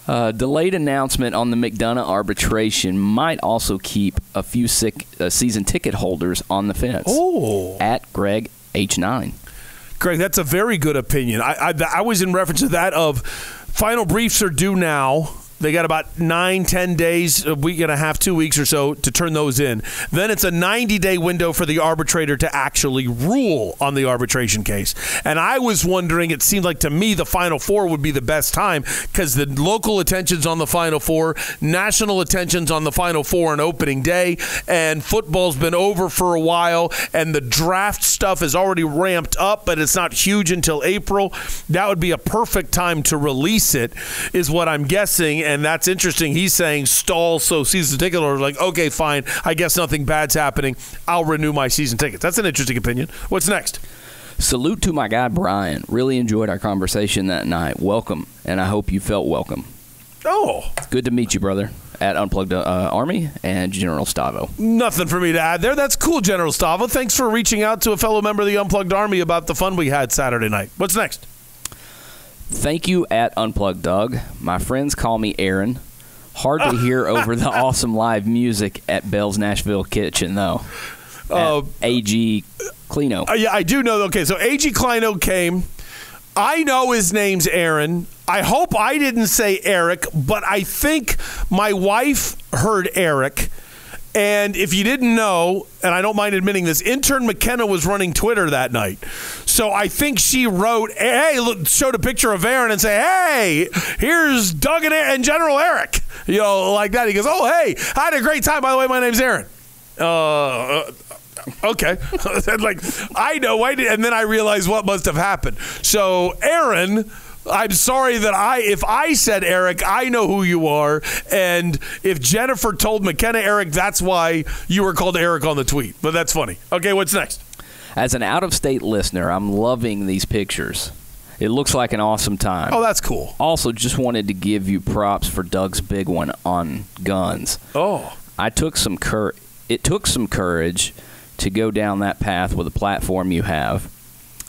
Uh, delayed announcement on the McDonough arbitration might also keep a few sick, uh, season ticket holders on the fence. Oh. At Greg H9. Greg, that's a very good opinion. I, I, I was in reference to that of final briefs are due now. They got about nine, ten days, a week and a half, two weeks or so to turn those in. Then it's a 90 day window for the arbitrator to actually rule on the arbitration case. And I was wondering, it seemed like to me the Final Four would be the best time because the local attention's on the Final Four, national attention's on the Final Four on opening day, and football's been over for a while, and the draft stuff is already ramped up, but it's not huge until April. That would be a perfect time to release it, is what I'm guessing and that's interesting. He's saying stall so season ticket holders like, okay, fine. I guess nothing bad's happening. I'll renew my season tickets. That's an interesting opinion. What's next? Salute to my guy Brian. Really enjoyed our conversation that night. Welcome, and I hope you felt welcome. Oh, Good to meet you, brother. At Unplugged uh, Army and General Stavo. nothing for me to add there. That's cool, General Stavo. Thanks for reaching out to a fellow member of the Unplugged Army about the fun we had Saturday night. What's next? Thank you at Unplugged Doug. My friends call me Aaron. Hard to hear over the awesome live music at Belle's Nashville Kitchen, though. Uh, AG Clino. Uh, yeah, I do know. Okay, so A.G. Kleino came. I know his name's Aaron. I hope I didn't say Eric, but I think my wife heard Eric. And if you didn't know, and I don't mind admitting this, intern McKenna was running Twitter that night. So I think she wrote, hey, look, showed a picture of Aaron and say, hey, here's Doug and, and General Eric. You know, like that. He goes, oh, hey, I had a great time. By the way, my name's Aaron. Uh, okay. like, I know. I did, and then I realized what must have happened. So, Aaron. I'm sorry that I, if I said Eric, I know who you are. And if Jennifer told McKenna Eric, that's why you were called Eric on the tweet. But that's funny. Okay, what's next? As an out of state listener, I'm loving these pictures. It looks like an awesome time. Oh, that's cool. Also, just wanted to give you props for Doug's big one on guns. Oh. I took some cur- it took some courage to go down that path with a platform you have.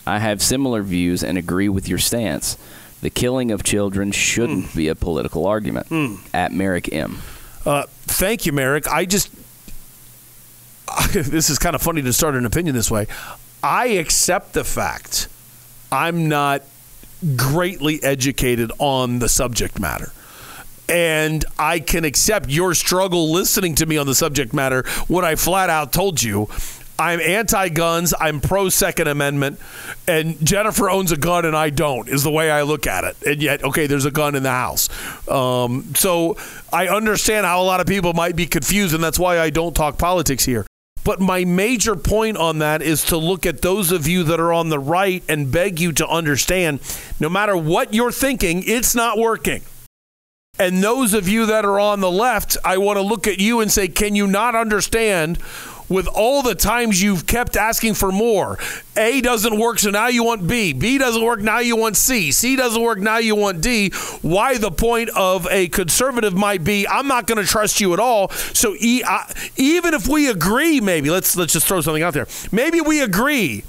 I have similar views and agree with your stance. The killing of children shouldn't be a political argument. Mm. At Merrick M. Uh, thank you, Merrick. I just, this is kind of funny to start an opinion this way. I accept the fact I'm not greatly educated on the subject matter. And I can accept your struggle listening to me on the subject matter when I flat out told you I'm anti guns, I'm pro Second Amendment, and Jennifer owns a gun and I don't, is the way I look at it. And yet, okay, there's a gun in the house. Um, so I understand how a lot of people might be confused, and that's why I don't talk politics here. But my major point on that is to look at those of you that are on the right and beg you to understand no matter what you're thinking, it's not working. And those of you that are on the left, I want to look at you and say, can you not understand with all the times you've kept asking for more? A doesn't work, so now you want B. B doesn't work, now you want C. C doesn't work, now you want D. Why the point of a conservative might be, I'm not going to trust you at all. So e, I, even if we agree, maybe let's let's just throw something out there. Maybe we agree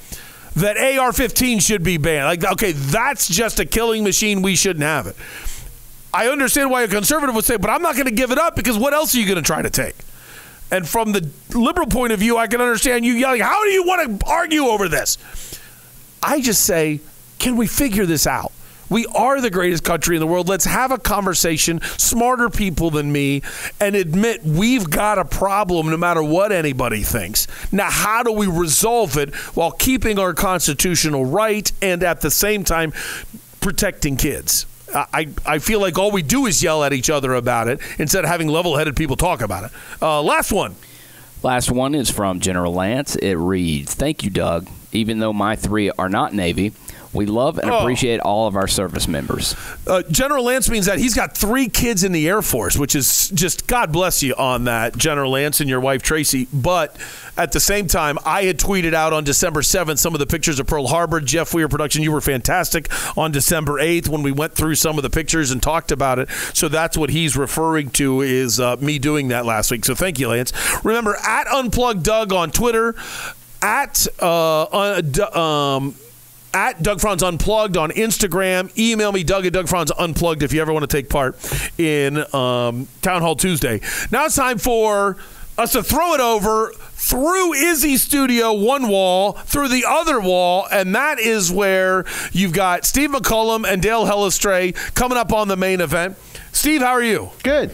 that AR-15 should be banned. Like, okay, that's just a killing machine. We shouldn't have it. I understand why a conservative would say, but I'm not going to give it up because what else are you going to try to take? And from the liberal point of view, I can understand you yelling, How do you want to argue over this? I just say, Can we figure this out? We are the greatest country in the world. Let's have a conversation, smarter people than me, and admit we've got a problem no matter what anybody thinks. Now, how do we resolve it while keeping our constitutional right and at the same time protecting kids? I, I feel like all we do is yell at each other about it instead of having level headed people talk about it. Uh, last one. Last one is from General Lance. It reads Thank you, Doug. Even though my three are not Navy, we love and Oh. appreciate all of our service members. Uh, General Lance means that he's got three kids in the Air Force, which is just God bless you on that, General Lance and your wife Tracy. But at the same time, I had tweeted out on December 7th some of the pictures of Pearl Harbor. Jeff Weir production, you were fantastic on December 8th when we went through some of the pictures and talked about it. So that's what he's referring to is uh, me doing that last week. So thank you, Lance. Remember at Unplugged Doug on Twitter, at uh, uh, um, at Doug Franz Unplugged on Instagram. Email me, Doug at Doug Franz Unplugged, if you ever want to take part in um, Town Hall Tuesday. Now it's time for us to throw it over through Izzy Studio, one wall, through the other wall, and that is where you've got Steve McCullum and Dale Hellestrae coming up on the main event. Steve, how are you? Good.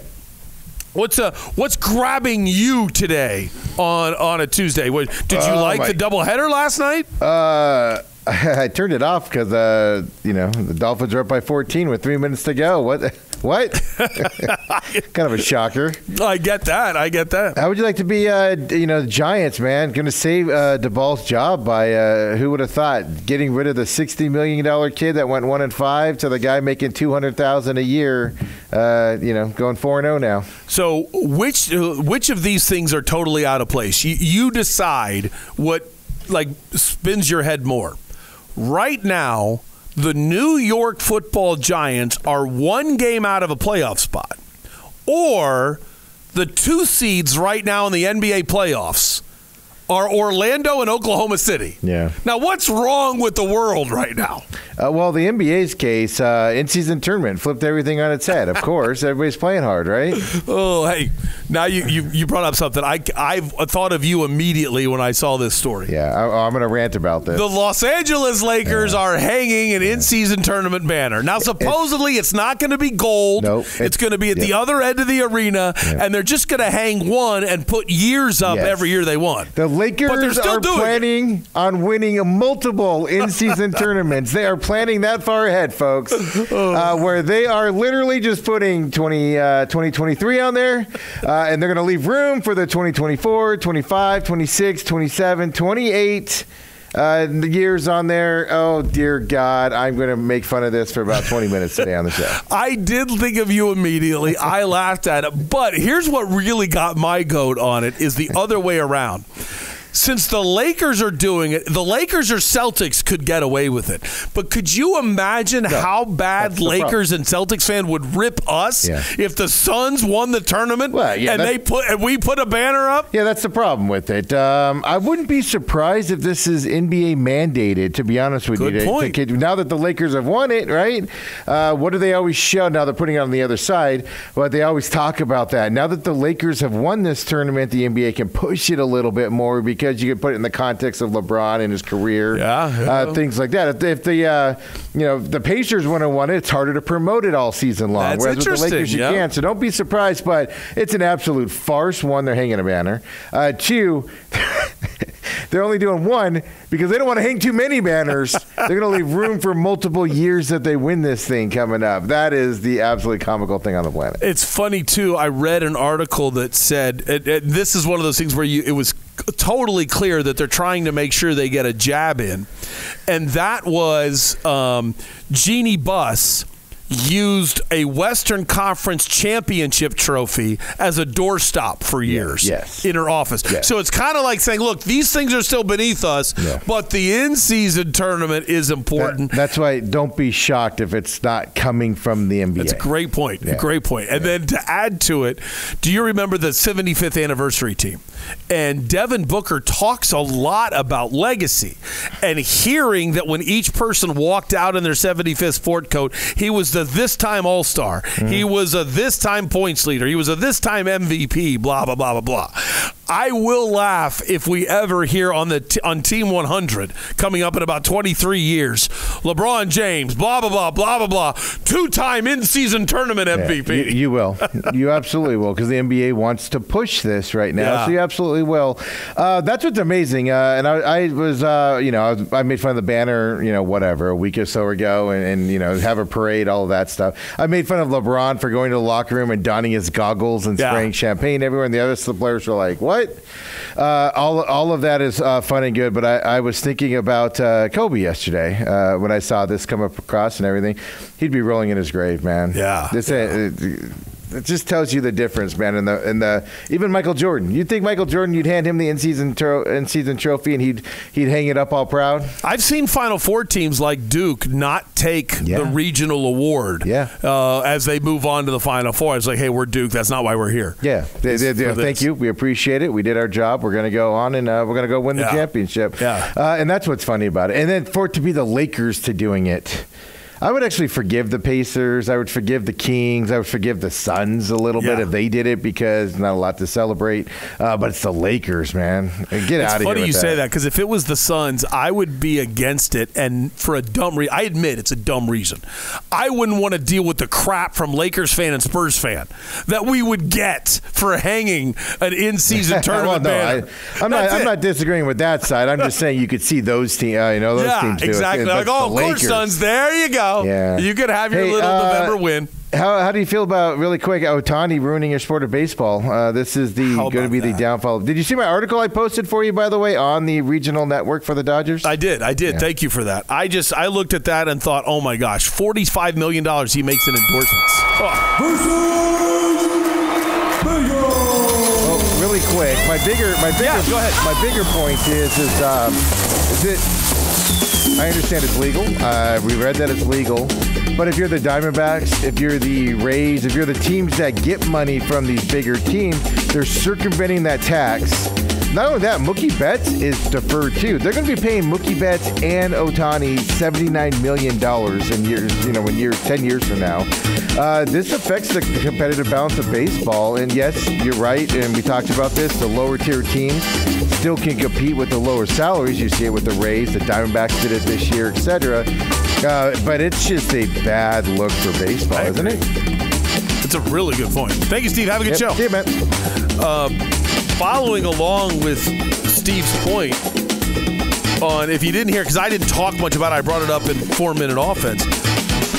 What's uh what's grabbing you today on on a Tuesday? What, did you Oh, like my- the doubleheader last night? Uh, I turned it off because uh, you know the Dolphins are up by 14 with three minutes to go. What? What? kind of a shocker. I get that. I get that. How would you like to be, uh, you know, the Giants, man? Going to save uh, Daboll's job by, uh, who would have thought, getting rid of the $60 million kid that went 1 and 5 to the guy making 200000 a year, uh, you know, going 4 and 0 now. So which which of these things are totally out of place? You, you decide what like spins your head more. Right now, the New York Football Giants are one game out of a playoff spot, or the two seeds right now in the NBA playoffs are Orlando and Oklahoma City. Yeah. Now, what's wrong with the world right now? Uh, well, the NBA's case, uh, in-season tournament flipped everything on its head. Of course, everybody's playing hard, right? Oh, hey, now you, you, you brought up something. I I thought of you immediately when I saw this story. Yeah, I, I'm going to rant about this. The Los Angeles Lakers are hanging an in-season tournament banner. Now, supposedly, it's, not going to be gold. Nope. It's going to be at the other end of the arena, and they're just going to hang one and put years up Yes. every year they won. The Lakers But they're still are doing it. planning on winning multiple in-season tournaments. They are planning that far ahead, folks, uh, where they are literally just putting 20, uh, 2023 on there, uh, and they're going to leave room for the 2024, 25, 26, 27, 28. Uh, the years on there. Oh dear God, I'm going to make fun of this for about 20 minutes today on the show. I did think of you immediately. I laughed at it. But here's what really got my goat on it is the other way around. Since the Lakers are doing it, the Lakers or Celtics could get away with it. But could you imagine how bad Lakers and Celtics fan would rip us Yeah. if the Suns won the tournament Well, yeah, and they put and we put a banner up? Yeah, that's the problem with it. Um, I wouldn't be surprised if this is NBA mandated. To be honest with Good you, To- point. to- now that the Lakers have won it, right? Uh, what do they always show? Now they're putting it on the other side, but they always talk about that. Now that the Lakers have won this tournament, the NBA can push it a little bit more because you can put it in the context of LeBron and his career, Yeah, yeah. Uh, things like that. If, if the uh, you know the Pacers wouldn't have won it, it's harder to promote it all season long. That's Whereas with the Lakers, you yeah. can. So don't be surprised, but it's an absolute farce. One, they're hanging a banner. Uh, two, they're only doing one because they don't want to hang too many banners. they're going to leave room for multiple years that they win this thing coming up. That is the absolutely comical thing on the planet. It's funny too. I read an article that said and- and this is one of those things where you it was totally clear that they're trying to make sure they get a jab in, and that was um, Jeanie Buss used a Western Conference championship trophy as a doorstop for years yes. in her office. So it's kind of like saying, look, these things are still beneath us, but the in-season tournament is important. That's why don't be shocked if it's not coming from the NBA. That's a great point. Great point. And then to add to it, do you remember the 75th anniversary team? And Devin Booker talks a lot about legacy and hearing that when each person walked out in their 75th sport coat, he was the this time All Star. He mm-hmm. was a this time points leader. He was a this time MVP, blah, blah, blah, blah, blah. I will laugh if we ever hear on the t- on Team 100 coming up in about 23 years. LeBron James, blah blah blah blah blah blah, two-time in-season tournament Yeah, MVP. you, you will. You absolutely will because the NBA wants to push this right now. Yeah. So you absolutely will. Uh, that's what's amazing. Uh, and I, I was, uh, you know, I, was, I made fun of the banner, you know, whatever, a week or so ago and, and, you know, have a parade, all of that stuff. I made fun of LeBron for going to the locker room and donning his goggles and Yeah. spraying champagne everywhere. And the other players were like, what? Uh, all, all of that is uh, fun and good. But I, I was thinking about uh, Kobe yesterday uh, when I saw this come up across and everything. He'd be rolling in his grave, man. Yeah. This uh, it just tells you the difference, man. In the in the even Michael Jordan, you'd think Michael Jordan, you'd hand him the in season tro- in season trophy, and he'd he'd hang it up all proud. I've seen Final Four teams like Duke not take the regional award Yeah. uh, as they move on to the Final Four. It's like, hey, we're Duke. That's not why we're here. Yeah, they, they, they- thank you. We appreciate it. We did our job. We're going to go on and uh, we're going to go win the championship. Yeah. uh, and that's what's funny about it. And then for it to be the Lakers to doing it. I would actually forgive the Pacers. I would forgive the Kings. I would forgive the Suns a little bit if they did it because not a lot to celebrate. Uh, but it's the Lakers, man. Get It's out of here. It's funny you say that because if it was the Suns, I would be against it, and for a dumb reason. I admit it's a dumb reason. I wouldn't want to deal with the crap from Lakers fan and Spurs fan that we would get for hanging an in-season tournament well, no. I, am not. I'm not disagreeing with that side. I'm just saying you could see those teams. Uh, you know those yeah, teams do exactly. Like, oh, of course, Suns. There you go. Yeah. You could have your Hey, little uh, November win. How, how do you feel about really quick Ohtani ruining your sport of baseball? Uh, this is the going to be the downfall. Did you see my article I posted for you by the way on the regional network for the Dodgers? I did. I did. Yeah. Thank you for that. I just I looked at that and thought, oh my gosh, forty five million dollars he makes in endorsements. Oh, really quick. My bigger, my bigger, go ahead. My bigger point is, is, um, is it? I understand it's legal. Uh, we read that it's legal. But if you're the Diamondbacks, if you're the Rays, if you're the teams that get money from these bigger teams, they're circumventing that tax. Not only that, Mookie Betts is deferred too. They're going to be paying Mookie Betts and Ohtani seventy-nine million dollars in years, you know, in years, ten years from now. Uh, this affects the competitive balance of baseball. And yes, you're right, and we talked about this. The lower tier teams still can compete with the lower salaries. You see it with the Rays, the Diamondbacks did it this year, etc. Uh, but it's just a bad look for baseball, isn't it? It's a really good point. Thank you, Steve. Have a good Yep. show. See you, man. Uh, following along with Steve's point on, if you didn't hear, because I didn't talk much about it, I brought it up in four minute offense.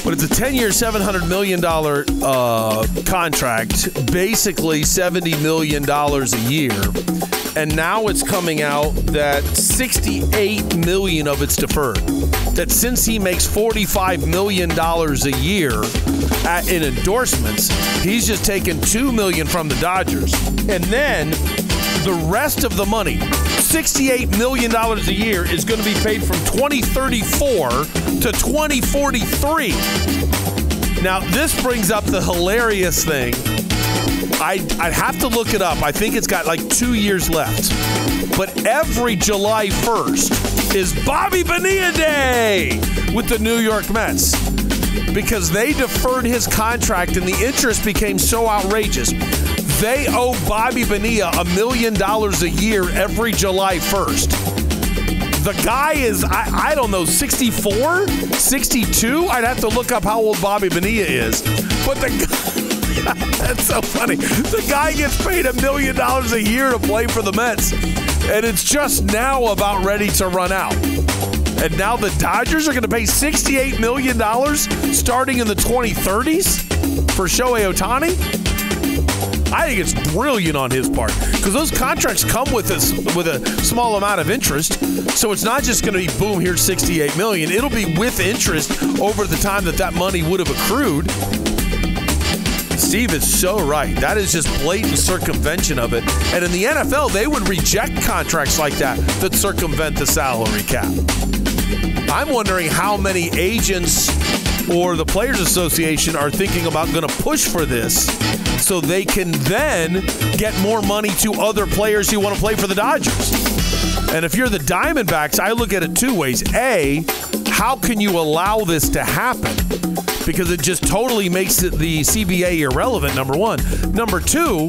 But it's a 10 year, $700 million uh, contract, basically $70 million a year. And now it's coming out that 68 million of it's deferred. That since he makes 45 million dollars a year at, in endorsements, he's just taken 2 million from the Dodgers. And then the rest of the money, $68 million a year, is going to be paid from 2034 to 2043. Now, this brings up the hilarious thing. I, I'd have to look it up. I think it's got like two years left. But every July 1st is Bobby Bonilla Day with the New York Mets because they deferred his contract and the interest became so outrageous. They owe Bobby Bonilla a million dollars a year every July 1st. The guy is, I, I don't know, 64, 62? I'd have to look up how old Bobby Bonilla is. But the guy, that's so funny. The guy gets paid a million dollars a year to play for the Mets, and it's just now about ready to run out. And now the Dodgers are going to pay $68 million starting in the 2030s for Shohei Ohtani? I think it's brilliant on his part because those contracts come with a, with a small amount of interest. So it's not just going to be boom, here's 68 million. It'll be with interest over the time that that money would have accrued. Steve is so right. That is just blatant circumvention of it. And in the NFL, they would reject contracts like that that circumvent the salary cap. I'm wondering how many agents or the Players Association are thinking about going to push for this so they can then get more money to other players who want to play for the Dodgers. And if you're the Diamondbacks, I look at it two ways. A, how can you allow this to happen? Because it just totally makes the CBA irrelevant, number one. Number two,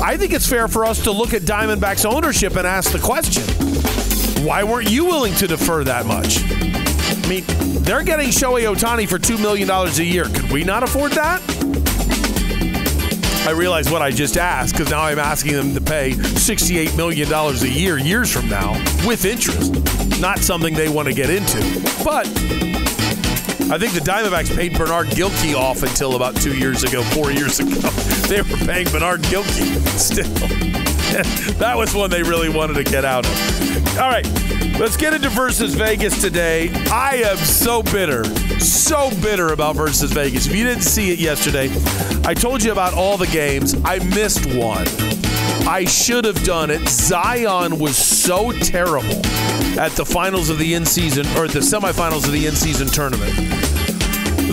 I think it's fair for us to look at Diamondbacks ownership and ask the question why weren't you willing to defer that much? I mean, they're getting Shohei Ohtani for $2 million a year. Could we not afford that? I realize what I just asked because now I'm asking them to pay $68 million a year years from now with interest. Not something they want to get into. But I think the Diamondbacks paid Bernard Gilkey off until about two years ago, four years ago. They were paying Bernard Gilkey still. that was one they really wanted to get out of. All right, let's get into versus Vegas today. I am so bitter, so bitter about versus Vegas. If you didn't see it yesterday, I told you about all the games. I missed one. I should have done it. Zion was so terrible at the finals of the in season or the semifinals of the in season tournament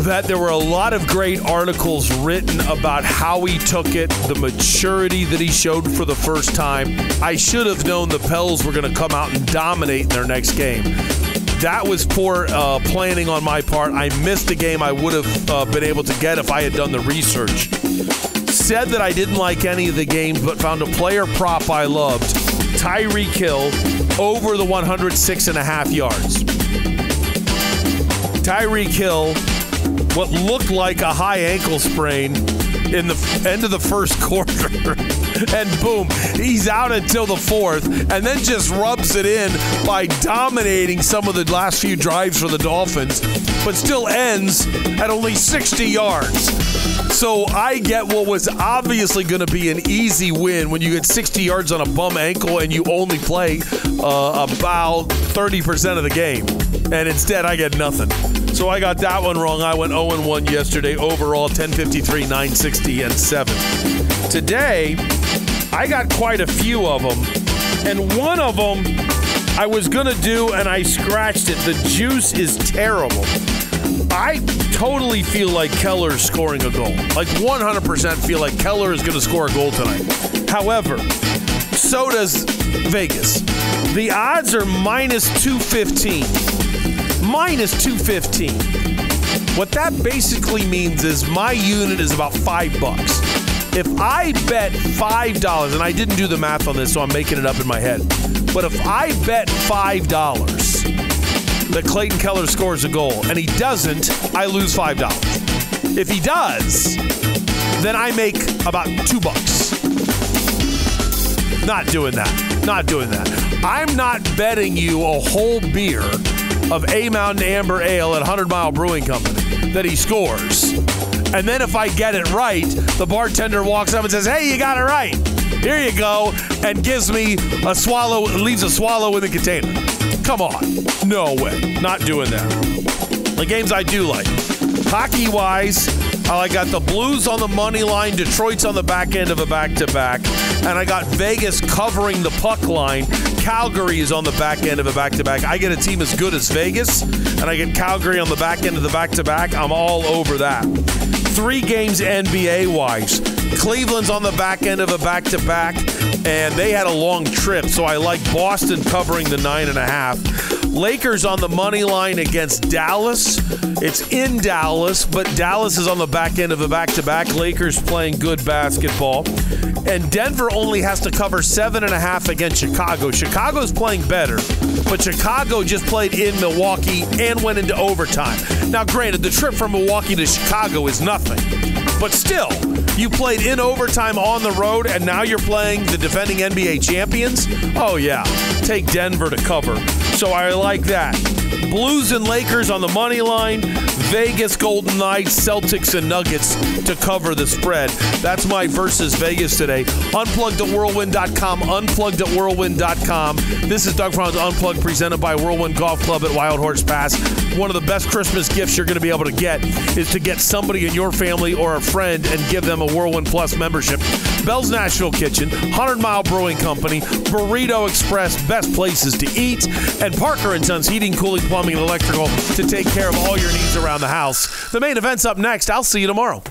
that there were a lot of great articles written about how he took it, the maturity that he showed for the first time. I should have known the Pels were going to come out and dominate in their next game. That was poor uh, planning on my part. I missed a game I would have uh, been able to get if I had done the research. Said that I didn't like any of the games, but found a player prop I loved. Tyreek Hill, over the 106 and a half yards. Tyreek Hill, what looked like a high ankle sprain in the end of the first quarter. and boom, he's out until the fourth, and then just rubs it in by dominating some of the last few drives for the Dolphins, but still ends at only 60 yards. So I get what was obviously going to be an easy win when you get 60 yards on a bum ankle and you only play uh, about 30% of the game. And instead, I get nothing. So I got that one wrong. I went 0 1 yesterday overall 1053, 960, and 7. Today, I got quite a few of them. And one of them I was going to do and I scratched it. The juice is terrible. I totally feel like Keller's scoring a goal. Like 100% feel like Keller is going to score a goal tonight. However, so does Vegas. The odds are minus 215. Minus 215. What that basically means is my unit is about five bucks. If I bet five dollars, and I didn't do the math on this, so I'm making it up in my head, but if I bet five dollars that Clayton Keller scores a goal and he doesn't, I lose five dollars. If he does, then I make about two bucks. Not doing that. Not doing that. I'm not betting you a whole beer of A Mountain Amber Ale at 100 Mile Brewing Company that he scores. And then if I get it right, the bartender walks up and says, Hey, you got it right. Here you go. And gives me a swallow, leaves a swallow in the container. Come on. No way. Not doing that. The games I do like. Hockey wise, I got the Blues on the money line, Detroit's on the back end of a back to back, and I got Vegas covering the puck line. Calgary is on the back end of a back to back. I get a team as good as Vegas, and I get Calgary on the back end of the back to back. I'm all over that. Three games NBA wise. Cleveland's on the back end of a back to back, and they had a long trip, so I like Boston covering the nine and a half. Lakers on the money line against Dallas. It's in Dallas, but Dallas is on the back end of a back to back. Lakers playing good basketball. And Denver only has to cover seven and a half against Chicago. Chicago's playing better, but Chicago just played in Milwaukee and went into overtime. Now, granted, the trip from Milwaukee to Chicago is nothing, but still, you played in overtime on the road, and now you're playing the defending NBA champions? Oh, yeah. Take Denver to cover. So I like that. Blues and Lakers on the money line. Vegas Golden Knights, Celtics, and Nuggets to cover the spread. That's my versus Vegas today. Unplugged at whirlwind.com. Unplugged at whirlwind.com. This is Doug Franz Unplugged presented by Whirlwind Golf Club at Wild Horse Pass. One of the best Christmas gifts you're going to be able to get is to get somebody in your family or a friend and give them a Whirlwind Plus membership. Belle's Nashville Kitchen, 100 Mile Brewing Company, Burrito Express, best places to eat, and Parker and Sons Heating, Cooling, Plumbing, and Electrical to take care of all your needs around the house. The main event's up next. I'll see you tomorrow.